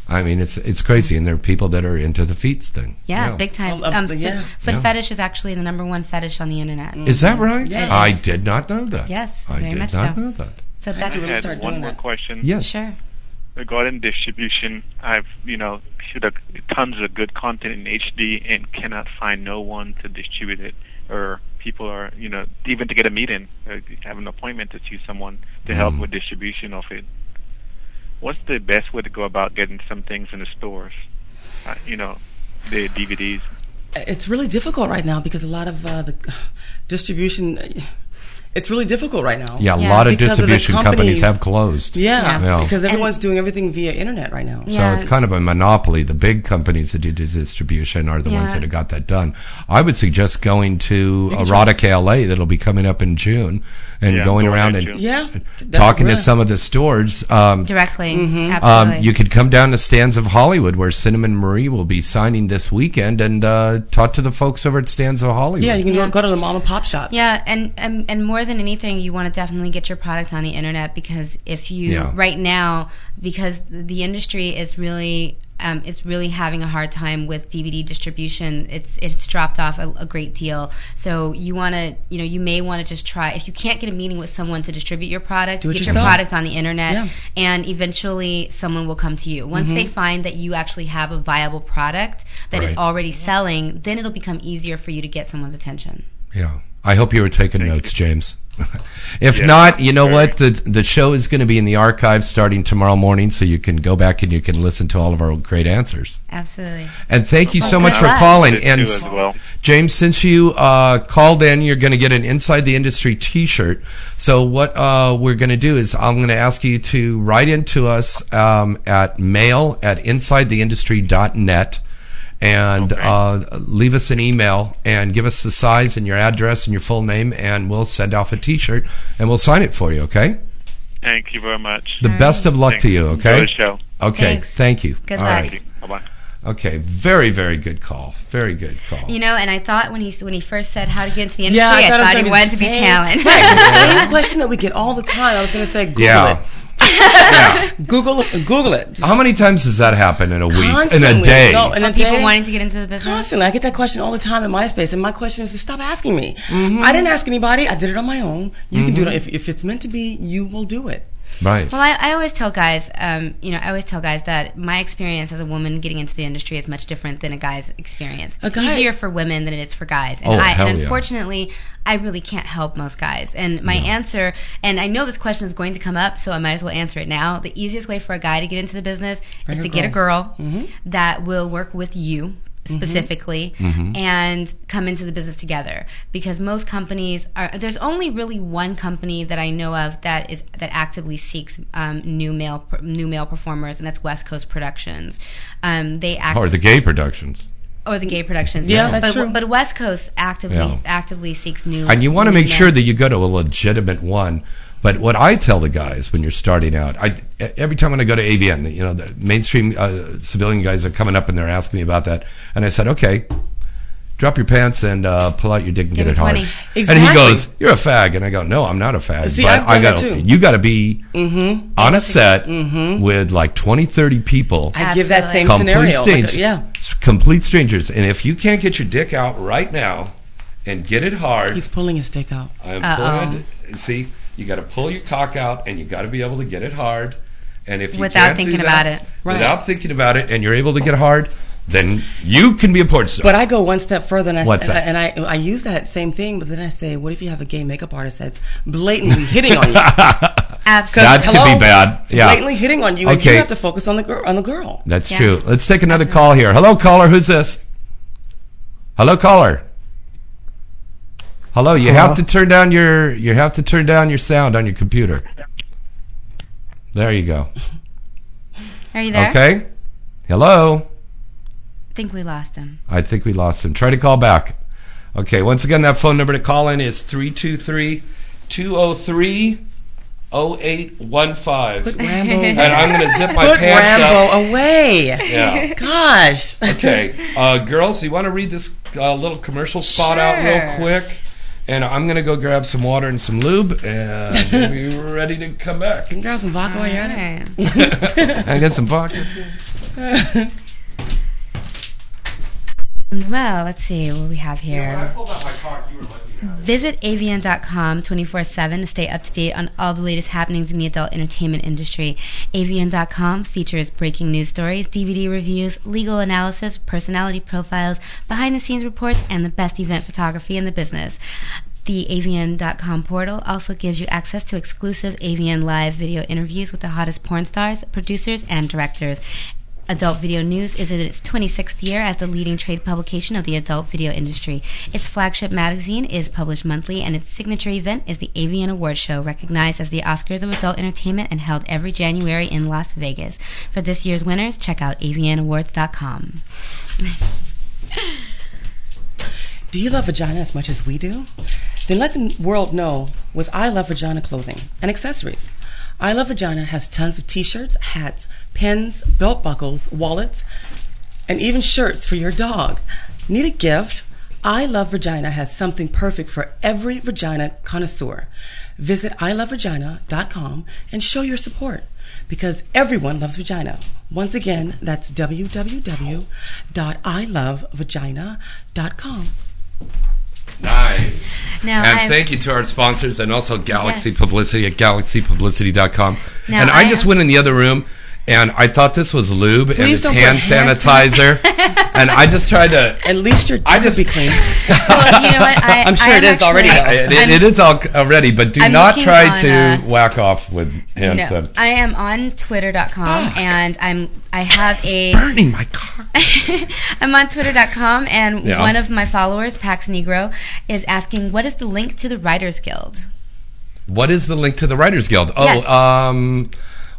I mean, it's it's crazy, and there are people that are into the feet thing.
yeah, big time.
Uh,
Um, foot,
yeah.
foot
Yeah.
fetish is actually the number one fetish on the internet.
Is that right?
Yes.
I did not know that.
Yes,
I did
much
not
so.
know that.
So
I
that's
do
I
really start
had one
doing
more
that.
question.
Yes.
sure.
Regarding distribution, I've you know shoot a, tons of good content in HD and cannot find no one to distribute it, or people are you know even to get a meeting, uh, have an appointment to see someone to help
Mm.
with distribution of it. What's the best way to go about getting some things in the stores? Uh, you know, the DVDs.
It's really difficult right now because a lot of uh, the distribution. It's really difficult right now.
Yeah, a
Yeah.
lot of
Because of
distribution companies
companies-
have closed.
Yeah,
Yeah.
because
And-
everyone's doing everything via internet right now.
So
Yeah.
it's kind of a monopoly. The big companies that do the distribution are the ones that have got that done. I would suggest going to
can
Erotica LA that'll be coming up in June and
Yeah,
going
going
around and
Yeah, that's
talking to some of the stores. Um,
Directly.
um,
Absolutely.
you could come down to Stands of Hollywood where Cinnamon Marie will be signing this weekend and uh, talk to the folks over at Stands of Hollywood.
Yeah, you can
Yeah.
Go, go to the mom and pop shop.
Yeah, and, and and more than anything, you want to definitely get your product on the internet because if you
Yeah.
right now, because the industry is really um, is really having a hard time with DVD distribution. It's it's dropped off a, a great deal. So you want to you know you may want to just try if you can't get a meeting with someone to distribute your product, get your product on the internet,
Yeah.
and eventually someone will come to you. Once they find that you actually have a viable product that is
Right.
already selling, then it'll become easier for you to get someone's attention.
Yeah. I hope you were taking notes, James. if
Yeah,
not, you know
very.
what? The the show is going to be in the archives starting tomorrow morning, so you can go back and you can listen to all of our great answers.
Absolutely.
And thank you so
Oh,
much for
luck.
calling.
Did
And
well.
James, since you uh, called in, you're going to get an Inside the Industry T-shirt. So what uh, we're going to do is I'm going to ask you to write into us um, at mail at insidetheindustry.net and
Okay.
uh, leave us an email and give us the size and your address and your full name, and we'll send off a T-shirt and we'll sign it for you. Okay.
Thank you very much.
The best of luck
Thanks.
to you.
Enjoy
Okay.
the show.
Okay.
Thanks.
Thank you.
Good
All
luck.
right.
Bye bye.
Okay. Very very good call. Very good call.
You know, and I thought when he when he first said how to get into the industry,
Yeah,
I,
I thought, it was
thought he
gonna
wanted to be
same-
talent.
Right, the same question that we get all the time. I was going to say, Google
Yeah. yeah.
it. Google it. Google it.
How many times does that happen in a week? In a
Constantly.
day?
No, in a
Of people
day.
wanting to get into the business.
Constantly. I get that question all the time in MySpace, and my question is to stop asking me.
Mm-hmm.
I didn't ask anybody. I did it on my own. You can do it. If, if it's meant to be, you will do it.
Right.
Well, I, I always tell guys, um, you know, I always tell guys that my experience as a woman getting into the industry is much different than a guy's experience.
A
It's
guy-
easier for women than it is for guys. And,
Oh,
I,
hell
and
yeah.
unfortunately, I really can't help most guys. And my answer, and I know this question is going to come up, so I might as well answer it now. The easiest way for a guy to get into the business
Bring
is
a
to get a
girl.
girl that will work with you specifically and come into the business together because most companies are there's only really one company that I know of that is that actively seeks um, new male new male performers and that's West Coast Productions um, they act
Or the gay productions.
or the gay productions
Yeah, that's
but,
true.
but West Coast actively
Yeah.
actively seeks new
And you want to
new
make sure that you go to a legitimate one. But what I tell the guys when you're starting out, I every time when I go to AVN, you know, the mainstream uh, civilian guys are coming up and they're asking me about that, and I said, okay, drop your pants and uh, pull out your dick and
Give
get
me
it hard.
20.
And he goes, "You're a fag," and I go, "No, I'm not a fag."
See,
but
I've
I
done
got
that
you got to be
Mm-hmm.
on a set with like 20, 30 people.
I give that same
Absolutely.
complete
scenario. Like,
strangers.
yeah.
Complete strangers. And if you can't get your dick out right now and get it hard,
He's pulling his dick out.
I'm
Uh-oh.
pulling it. See, you got to pull your cock out, and you got to be able to get it hard. And if you
Without
can't do
thinking
that-
about it.
Right.
without thinking about it, and you're able to get hard, then you can be a porn star.
But I go one step further, and I
What's
and, I, and I I use that same thing. But then I say, what if you have a gay makeup artist that's blatantly hitting on you?
absolutely
that could be bad. Yeah,
blatantly hitting on you, and you have to focus on the girl. On the girl.
that's
Yeah.
true. Let's take another call here. Hello, caller. Who's this? Hello, caller. Hello. You have to turn down your you have to turn down your sound on your computer. There you go.
Are you there?
Okay. Hello.
I think we lost him.
I think we lost him. Try to call back. Okay, once again, that phone number to call in is 323 203 0815.
Put Rambo,
And I'm going to zip my
put
pants up.
Rambo away.
Yeah.
Gosh.
Okay, uh, girls, you want to read this uh, little commercial spot out real quick? And I'm going to go grab some water and some lube, and we'll be ready to come back.
Can you grab some vodka while you're at it?
Alright.
I got some vodka.
Well, let's see what we have here.
pulled out my cock. You were looking at it.
Visit avn.com 24 7 to stay up to date on all the latest happenings in the adult entertainment industry. avn.com features breaking news stories, DVD reviews, legal analysis, personality profiles, behind the scenes reports, and the best event photography in the business. The avn.com portal also gives you access to exclusive AVN live video interviews with the hottest porn stars, producers, and directors. Adult Video News is in its 26th year as the leading trade publication of the adult video industry. Its flagship magazine is published monthly, and its signature event is the AVN Award Show, recognized as the Oscars of Adult Entertainment and held every January in Las Vegas. For this year's winners, check out avnawards.com.
Do you love vagina as much as we do? Then let the world know with I Love Vagina clothing and accessories. I Love Vagina has tons of t shirts, hats, pins, belt buckles, wallets, and even shirts for your dog. Need a gift? I Love Vagina has something perfect for every vagina connoisseur. Visit ilovevagina.com and show your support because everyone loves vagina. Once again, that's www.ilovevagina.com.
Nice.
Now,
and
I'm-
thank you to our sponsors and also Galaxy
Yes.
Publicity at galaxypublicity.com.
Now,
and I,
I
just went in the other room and I thought this was lube and
Please
it's
don't
hand
hand
sanitizer. and I just tried to.
At least your dick
I
would
just-
be clean.
Well, you know what? I,
I'm sure
I
it
am
is already,
actually-
though.
It, it- it is all already, but do
I'm
not try
on,
to
uh,
whack off with hand
No,
san-
I am on twitter.com and I'm I have a
Burning my car.
I'm on twitter.com and
Yeah.
one of my followers, Pax Negro, is asking what is the link to the Writers Guild?
What is the link to the Writers Guild? Oh,
Yes.
um,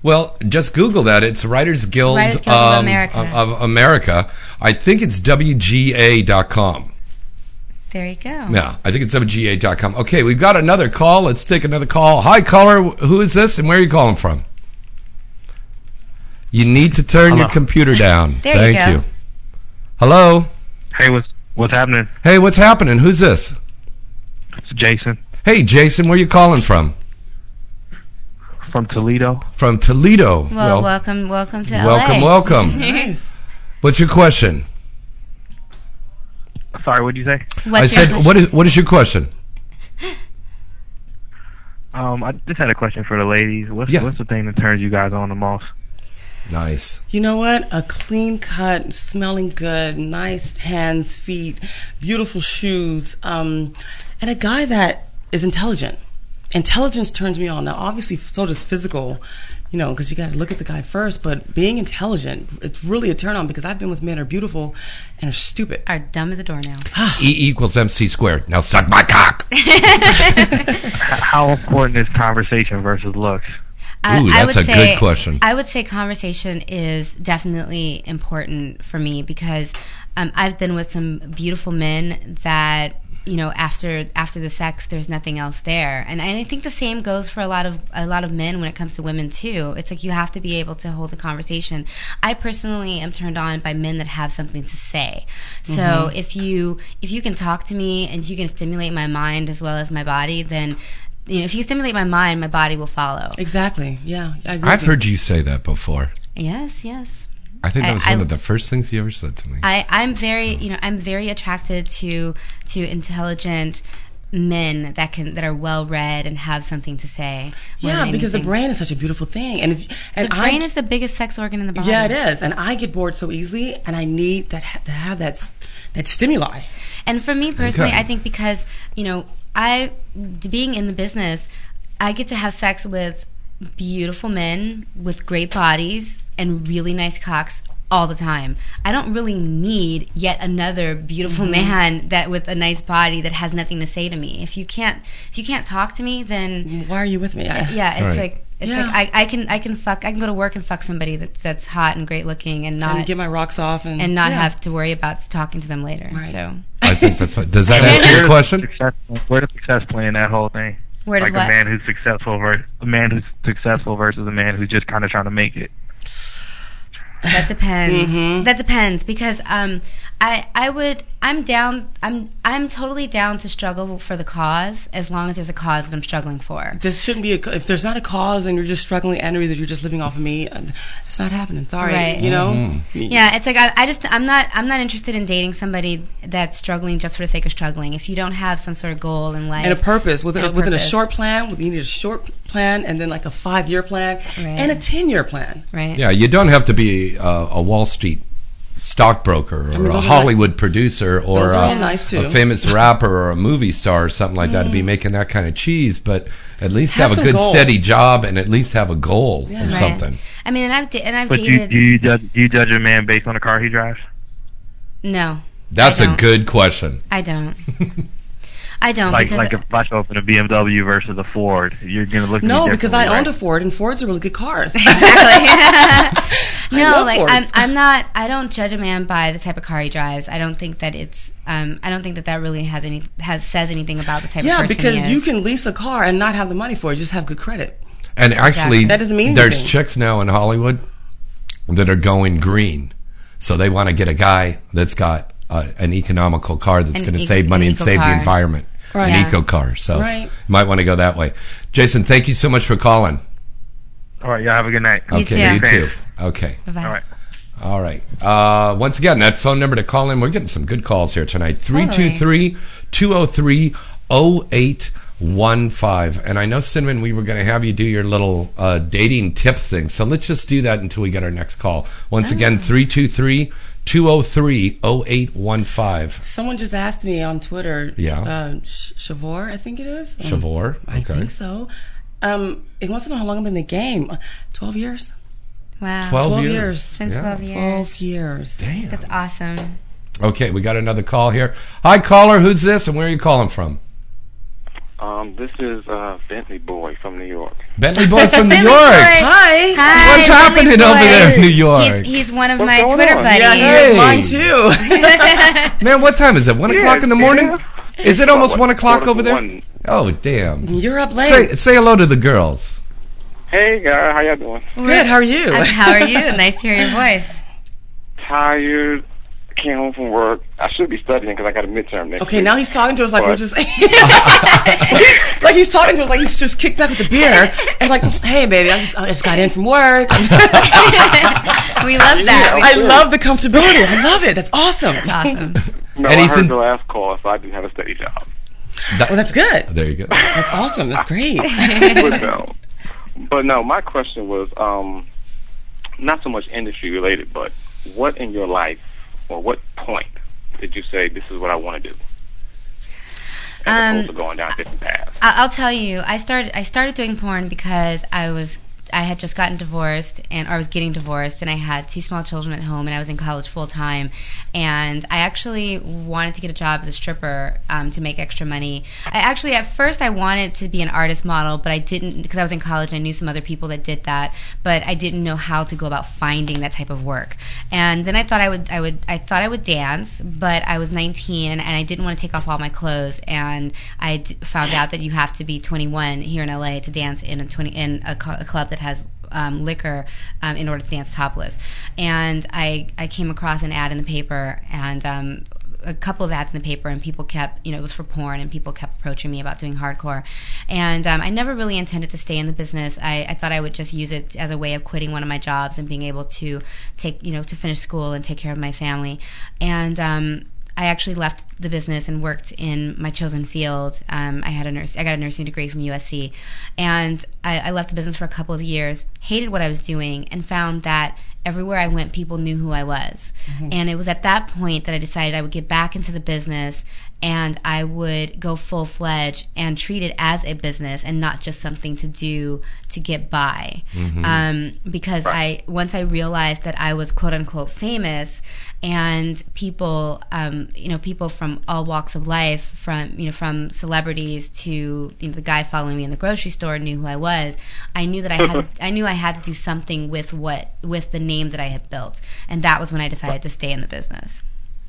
well, just Google that. It's Writers Guild,
Writers Guild of
um,
America.
Of, of America. I think it's WGA.com.
There you go.
Yeah, I think it's WGA.com. Okay, we've got another call. Let's take another call. Hi, caller. Who is this and where are you calling from? You need to turn your computer down.
There you
Thank
go.
you. Hello.
Hey, what's what's happening?
Hey, what's happening? Who's this?
It's Jason
Hey, Jason, where are you calling from?
From Toledo.
From Toledo.
Well, welcome, welcome to
welcome,
LA.
welcome.
nice.
What's your question?
Sorry, what'd you say?
What's
I
your
said, what is what is your question?
Um, I just had a question for the ladies. What's
Yeah.
what's the thing that turns you guys on the most?
Nice.
You know what? A clean cut, smelling good, nice hands, feet, beautiful shoes, um, and a guy that is intelligent. Intelligence turns me on. Now, obviously, so does physical, you know, because you got to look at the guy first. But being intelligent, it's really a turn on because I've been with men who are beautiful and are stupid.
Are dumb as a doornail.
E equals MC squared. Now suck my cock.
How important is conversation versus looks?
I-
Ooh,
I
that's
would
a
say-
good question.
I would say conversation is definitely important for me because um, I've been with some beautiful men that you know after after the sex there's nothing else there and, and I think the same goes for a lot of a lot of men when it comes to women too it's like you have to be able to hold a conversation I personally am turned on by men that have something to say so
Mm-hmm.
if you if you can talk to me and you can stimulate my mind as well as my body then you know if you stimulate my mind my body will follow
Exactly. Yeah. I agree
I've heard you say that before.
Yes, yes.
I think that
I-
was one
I-
of the first things you ever said to me.
I, I'm very, you know, I'm very attracted to to intelligent men that can that are well read and have something to say.
Yeah, because the brain is such a beautiful thing, and if and
the brain
I,
is the biggest sex organ in the body.
yeah, it is, and I get bored so easily, and I need that to have that s- that stimuli.
And for me personally,
Okay.
I think because you know, I being in the business, I get to have sex with beautiful men with great bodies and really nice cocks all the time. I don't really need yet another beautiful
Mm-hmm.
man that with a nice body that has nothing to say to me. If you can't if you can't talk to me, then
Why are you with me? I,
yeah, it's
Right.
like it's
Yeah.
like I, I can I can fuck I can go to work and fuck somebody that's that's hot and great looking and not
and get my rocks off and,
and not
yeah.
have to worry about talking to them later.
Right.
So
I think that's what. Does that answer your question?
Success, where does success play in that whole thing?
Where does
like
what?
a man who's successful versus a man who's successful versus a man who's just kind of trying to make it.
That depends.
Mhm.
That depends because um, I I would I'm down I'm I'm totally down to struggle for the cause as long as there's a cause that I'm struggling for.
This shouldn't be a. If there's not a cause and you're just struggling, and that you're just living off of me, uh, it's not happening. Sorry,
Right.
you know.
Mm-hmm.
Yeah, it's like I, I just I'm not I'm not interested in dating somebody that's struggling just for the sake of struggling. If you don't have some sort of goal in life
And a purpose within,
And a
within a short plan. You need a short plan, and then like a five year plan,
Right.
and a ten year plan.
right?
Yeah, you don't have to be uh, a Wall Street stockbroker or
I mean,
a
those are
Hollywood producer or a,
nice,
a famous rapper or a movie star or something like that to be mm. making that kind of cheese. But at least
Have
have, a good
goals.
steady job and at least have a goal
Yeah.
or
Right.
something.
I mean, and I've da- and I've
But you,
dated
do you judge do you judge a man based on the car he drives?
no,
That's a good question.
I don't. I don't
Like like if I show up in a BMW versus a Ford, you're gonna look at me
No, because I
differently,
owned a Ford, and Fords are really good cars.
exactly. no, like
Fords.
I'm, I'm not. I don't judge a man by the type of car he drives. I don't think that it's. Um, I don't think that that really has any has says anything about the type
yeah,
of person Yeah,
because
he
you can lease a car and not have the money for it. Just have good credit.
And actually,
That doesn't mean
there's
anything.
chicks now in Hollywood that are going green. So they want to get a guy that's got uh, an economical car that's going to
eco-
save money
an
and save the environment.
Right.
An
Yeah.
eco car. So
Right.
you might want to go that way. Jason, thank you so much for calling.
All right, y'all have a good night.
You
okay,
too.
you too. Okay.
Bye-bye.
All right.
All right. Uh, once again, that phone number to call in, we're getting some good calls here tonight. 323 203 0815. And I know, Cinnamon, we were going to have you do your little uh, dating tip thing. So let's just do that until we get our next call. Once again, 323 203 0815.
Someone just asked me on Twitter.
Yeah.
Uh, Shavor, I think it is. Um,
Shavor.
I think so. Um, he wants to know how long I've been in the game. Uh, Twelve years.
Wow.
12,
12
years.
years.
It's been
Yeah.
12 years.
Twelve years.
Damn.
That's awesome.
Okay, we got another call here. Hi, caller. Who's this and where are you calling from?
Um, this is uh, Bentley Boy from New York.
Bentley Boy from New York.
Boy.
Hi.
Hi,
What's
Bentley
happening over there in New York?
He's, he's one of
What's
my Twitter
on?
buddies.
Yeah,
Hey.
mine too.
Man, what time is it? One o'clock in the morning?
yeah.
Is it almost
What,
one o'clock over there?
one.
Oh, damn.
You're up late.
Say, say hello to the girls.
Hey, guys, how y'all doing?
Good. How are you?
How are you? Nice to hear your voice.
Tired. Came home from work. I should be studying because I got a midterm next
Okay,
week.
now he's talking to us like we're just he's, like he's talking to us like he's just kicked back with a beer and like, hey baby, I just I just got in from work.
We love that.
I love the comfortability. I love it. That's awesome.
That's awesome.
No,
And
I
he's
heard
in-
the last call, so I didn't have a steady job.
That-
Well, that's good.
there you go.
That's awesome. That's great.
but no, but no. My question was um, not so much industry related, but what in your life or what point did you say this is what I want to do? As
Um,
opposed to going down different paths.
I- I'll tell you, I started I started doing porn because I was I had just gotten divorced and or I was getting divorced and I had two small children at home and I was in college full time and I actually wanted to get a job as a stripper um, to make extra money. I actually at first I wanted to be an artist model, but I didn't because I was in college. I knew some other people that did that, but I didn't know how to go about finding that type of work. And then I thought I would I would I thought I would dance, but I was 19 and, and I didn't want to take off all my clothes and I d- found out that you have to be 21 here in LA to dance in a 20 in a, cu- a club that has um, liquor um, in order to dance topless. And I I came across an ad in the paper and. Um, a couple of ads in the paper, and people kept, you know, it was for porn, and people kept approaching me about doing hardcore. And um, I never really intended to stay in the business. I, I thought I would just use it as a way of quitting one of my jobs and being able to take, you know, to finish school and take care of my family. And um, I actually left the business and worked in my chosen field. Um, I had a nurse. I got a nursing degree from USC, and I, I left the business for a couple of years. Hated what I was doing, and found that everywhere I went, people knew who I was. And it was at that point that I decided I would get back into the business and I would go full fledged and treat it as a business and not just something to do to get by. Um, because I once I realized that I was quote unquote famous and people, um, you know, people from all walks of life, from you know, from celebrities to you know, the guy following me in the grocery store knew who I was. I knew that I had, I knew I had to do something with what with the name that I had built, and that was when I decided to stay in the business.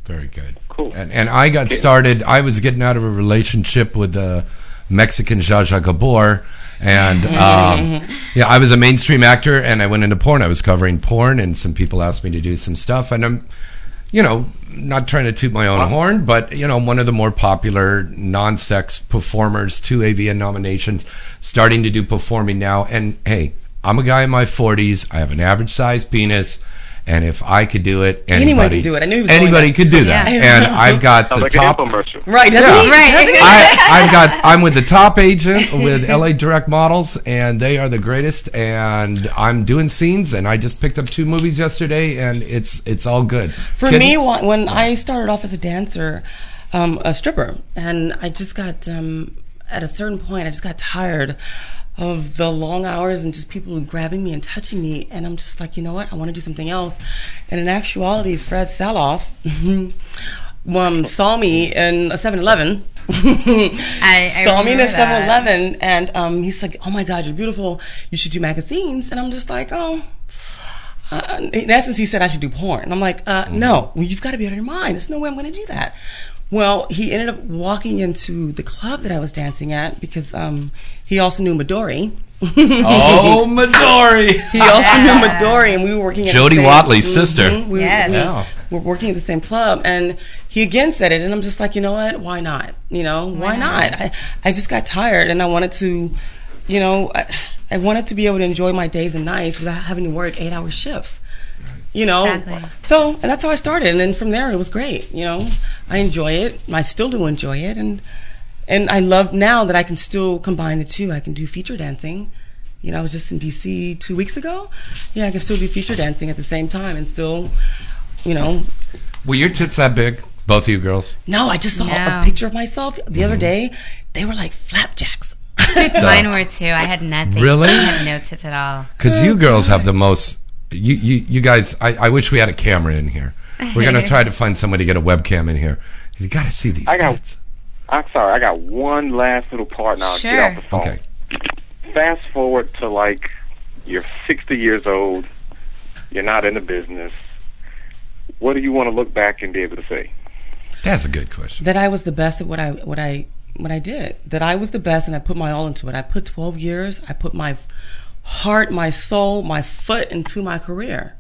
Very good.
Cool.
And, and I got started. I was getting out of a relationship with the Mexican Zsa Zsa Gabor, and um, yeah, I was a mainstream actor, and I went into porn. I was covering porn, and some people asked me to do some stuff, and I'm, you know, not trying to toot my own horn, but you know, one of the more popular non-sex performers, two AVN nominations, starting to do performing now. And hey, I'm a guy in my 40s. I have an average sized penis. And if I could do it, anybody,
Anyone could do it. I knew he was
anybody could do that.
Yeah.
And I've got
Sounds
the
like
top.
commercial.
Right, doesn't
Yeah.
he?
Right.
Doesn't?
I, I've got. I'm with the top agent with LA Direct Models, and they are the greatest. And I'm doing scenes, and I just picked up two movies yesterday, and it's it's all good.
For
Can-
me, when when I started off as a dancer, um, a stripper, and I just got um, at a certain point, I just got tired of the long hours and just people grabbing me and touching me, and I'm just like, you know what, I want to do something else. And in actuality, Fred Saloff um, saw me in a 7-Eleven.
I
saw me in a 7-Eleven, and um, he's like, "Oh my God, you're beautiful. You should do magazines." And I'm just like, "Oh." Uh, in essence, he said I should do porn. And I'm like, uh, no, well, you've got to be out of your mind. There's no way I'm going to do that. Well, he ended up walking into the club that I was dancing at because um, he also knew Midori.
Oh, Midori.
He also knew Midori, and we were working at
Jody
the same,
Watley's sister.
Mhm, we,
Yes.
we
Yeah.
were working at the same club, and he again said it, and I'm just like, you know what? Why not? You know, why, not? I, I just got tired, and I wanted to, you know, I, I wanted to be able to enjoy my days and nights without having to work eight hour shifts. You know,
Exactly.
so and that's how I started, and then from there it was great. You know, I enjoy it. I still do enjoy it, and and I love now that I can still combine the two. I can do feature dancing. You know, I was just in DC two weeks ago. Yeah, I can still do feature dancing at the same time and still, you know.
Were your tits that big? Both of you girls?
No, I just saw
No.
a picture of myself the
Mm-hmm.
other day. They were like flapjacks.
Mine were too. I had nothing.
Really?
I had no tits at all.
Because you girls have the most. You you, you guys. I, I wish we had a camera in here. We're gonna try to find somebody to get a webcam in here. You got to see these
I got-
tits.
I'm sorry, I got one last little part now.
Sure.
Get off the phone.
Okay.
Fast forward to like you're 60 years old. You're not in the business. What do you want to look back and be able to say?
That's a good question.
that I was the best at what I what I what I did. That I was the best, and I put my all into it. I put 12 years. I put my heart, my soul, my foot into my career.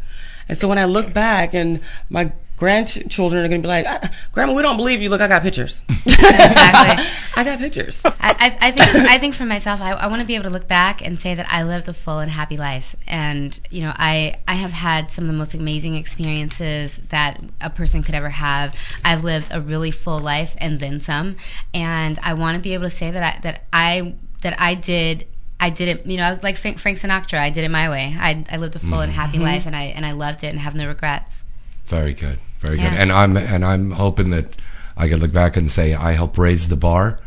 And so when I look back, and my grandchildren are going to be like, "Ah, "Grandma, we don't believe you. Look, I got pictures.
Exactly.
I got pictures."
I, I, I think I think for myself, I, I want to be able to look back and say that I lived a full and happy life, and you know, I I have had some of the most amazing experiences that a person could ever have. I've lived a really full life and then some, and I want to be able to say that I that I that I did. I did it, you know, I was like Frank, Frank Sinatra. I did it my way. I, I lived a full and mm-hmm. happy mm-hmm. life, and I and I loved it and have no regrets.
Very good. Very good. And I'm and I'm hoping that I can look back and say I helped raise the bar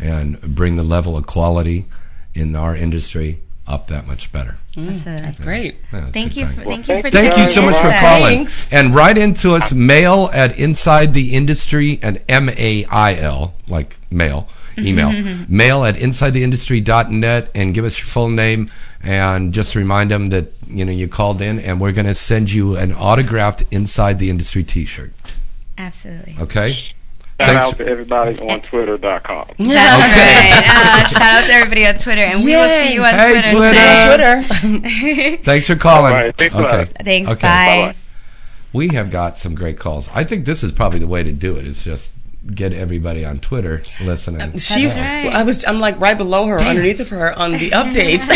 and bring the level of quality in our industry up that much better. Mm.
That's, a-
That's great.
Yeah, that's
thank you, for, thank you for
Thank you so much for
today.
calling.
Thanks.
And write into us mail at inside the industry and M A I L, like mail, email, mail at insidetheindustry.net and give us your full name and just remind them that, you know, you called in and we're going to send you an autographed Inside the Industry t shirt.
Absolutely.
Okay?
Shout
Thanks.
out to everybody on Twitter.com.
That's right. Uh, shout out to everybody on Twitter, and we will see you on
Hey,
Twitter.
Twitter.
soon.
Twitter.
Thanks for calling.
All right, thanks a
okay.
Thanks.
Okay.
Bye.
Bye-bye.
We have got some great calls. I think this is probably the way to do it. it. Is just get everybody on Twitter listening.
She,
right.
I was, I'm like right below her, underneath of her on the updates.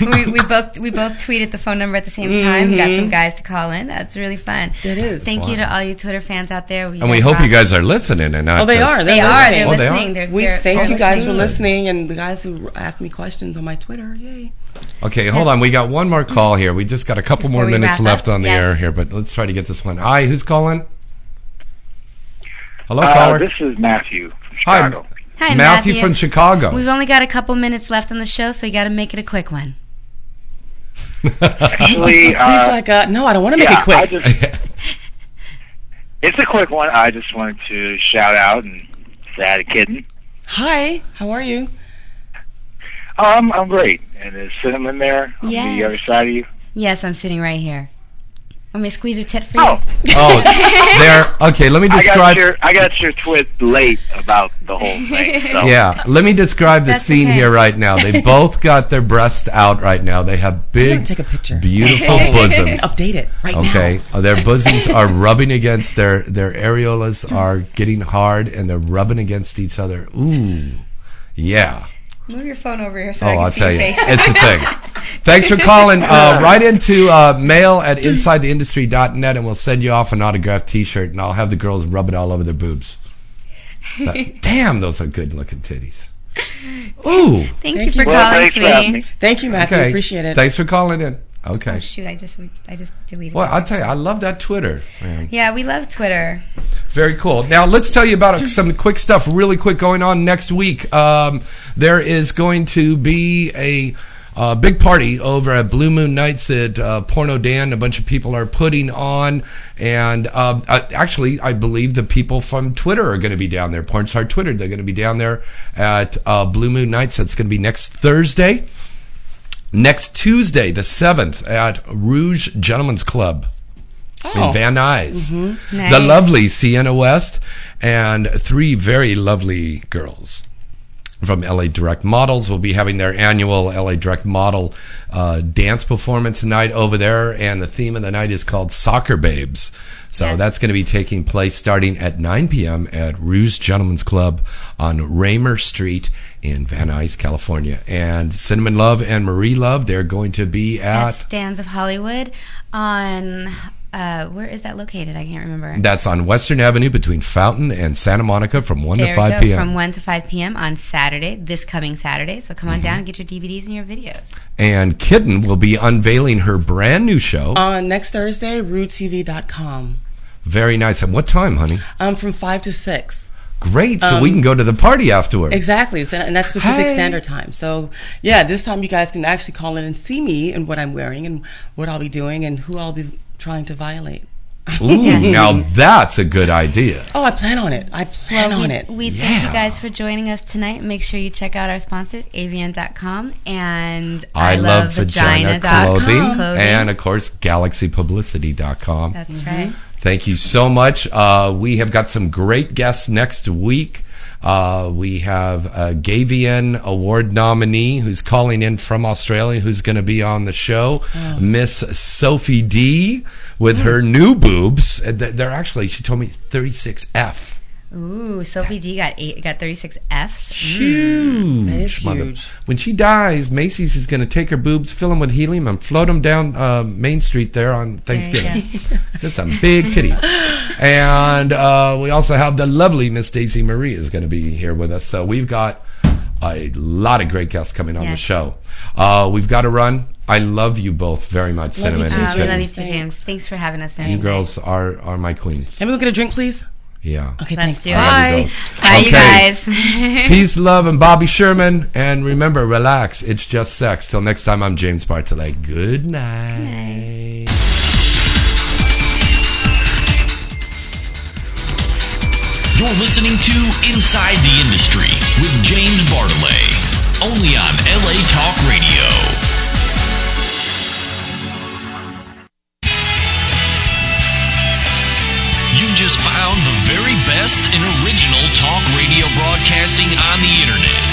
we, we both we both tweeted the phone number at the same time. We got some guys to call in. That's really fun.
Mm-hmm. It is.
Thank you to all you Twitter fans out there.
And we hope you guys are listening and not
Oh, they are.
They
They're
are.
listening.
They're
Oh, they are?
listening. They're,
We
they're,
thank
they're
you guys for
listening.
listening and the guys who asked me questions on my Twitter. Yay.
Okay, hold on. We got one more call here. We just got a couple
Before
more minutes left
up,
on the
yes.
air here, but let's try to get this one. Hi, who's calling? Hello,
Uh,
caller.
this is Matthew from
Hi,
Chicago.
Hi,
Matthew,
Matthew.
from Chicago.
We've only got a couple minutes left on the show, so you got to make it a quick one.
Actually,
He's
uh,
like, uh, no, I don't want to make
yeah,
it quick.
I just, it's a quick one. I just wanted to shout out and say hi to Kitten.
Hi, how are you?
Um, I'm great. And is Cinnamon there on
Yes.
the other side of you?
Yes, I'm sitting right here. Want me to squeeze your tit for you?
Oh,
oh, there. Okay, let me
I got
describe.
your I got your twit late about the whole thing. So.
Yeah, let me describe the
That's
scene
okay.
here right now. They both got their breasts out right now. They have big,
take a picture.
beautiful bosoms.
Update it right
Okay,
now.
Uh, their bosoms are rubbing against their their areolas are getting hard and they're rubbing against each other. Ooh, yeah.
Move your phone over here so
Oh,
I can
I'll
see
tell
your
you,
face.
it's a thing. Thanks for calling. Uh, right into uh, mail at insidetheindustry.net, and we'll send you off an autographed T-shirt, and I'll have the girls rub it all over their boobs. But, damn, those are good-looking titties. Ooh.
Thank,
Thank
you for
you.
Well,
calling,
thanks for
sweetie.
me.
Thank you, Matthew.
Okay.
Appreciate it.
Thanks for calling in. Okay.
Oh shoot! I just I just deleted.
Well,
it.
I'll tell you, I love that Twitter. Man.
yeah, we love Twitter.
Very cool. Now let's tell you about some quick stuff, really quick, going on next week. Um, there is going to be a uh, big party over at Blue Moon Nights that uh, Porno Dan, a bunch of people are putting on, and um, uh, actually, I believe the people from Twitter are going to be down there. Pornstar Twitter, they're going to be down there at uh, Blue Moon Nights. That's going to be next Thursday. Next Tuesday, the seventh, at Rouge Gentlemen's Club
Oh.
in Van Nuys.
Mm-hmm.
The lovely Sienna West and three very lovely girls from LA Direct Models will be having their annual LA Direct Model uh, dance performance night over there, and the theme of the night is called Soccer Babes. So
Yes.
that's going to be taking place starting at 9 p.m. at Rouge Gentlemen's Club on Raymer Street in Van Nuys, California. And Cinnamon Love and Marie Luv, they're going to be
At
at.
Stands of Hollywood on uh, where is that located? I can't remember.
That's on Western Avenue between Fountain and Santa Monica from 1
there
to 5 p.m.
from one to five p.m. on Saturday, this coming Saturday. So come on
Mm-hmm.
down and get your DVDs and your videos.
And Kitten will be unveiling her brand new show.
On next Thursday, RooTV.com.
Very nice. At what time, honey?
Um, from 5 to 6.
Great. So we can go to the party afterwards.
Exactly, so- and that's Pacific
Hey.
Standard Time. So, yeah, this time you guys can actually call in and see me and what I'm wearing and what I'll be doing and who I'll be trying to violate.
Ooh, now that's a good idea.
Oh, I plan on it. I plan
Well,
on
we,
it.
we thank you guys for joining us tonight. Make sure you check out our sponsors, avn.com and
I, love vagina
vagina.com.
clothing,
Clothing.
and of course galaxypublicity.com.
That's right.
Thank you so much. Uh, we have got some great guests next week. Uh, we have a AVN Award nominee who's calling in from Australia who's going to be on the show. Miss Sophie Dee with her new boobs. Uh, They're actually, she told me 36F.
Ooh, Sophie Dee got eight, got 36 Fs.
Huge.
That is
mother-
huge.
When she dies, Macy's is going to take her boobs, fill them with helium, and float them down uh, Main Street there on Thanksgiving. There's some big titties. And uh, we also have the lovely Miss Daisy Marie is going to be here with us. So we've got a lot of great guests coming on the show. Uh, we've got to run. I love you both very much,
Love you too,
and
Uh, we
Kitten.
love you too, James. Thanks for having us in.
You girls are, are my queens.
Can we look at a drink, please?
Yeah.
Okay,
Let's
thanks.
do it.
You
Bye.
both.
Bye, you guys.
Peace, love, and Bobby Sherman. And remember, relax. It's just sex. Till next time, I'm James Bartholet. Good night.
You're listening to Inside the Industry with James Bartholet, only on LA Talk Radio. You just found the very best in original talk radio broadcasting on the internet.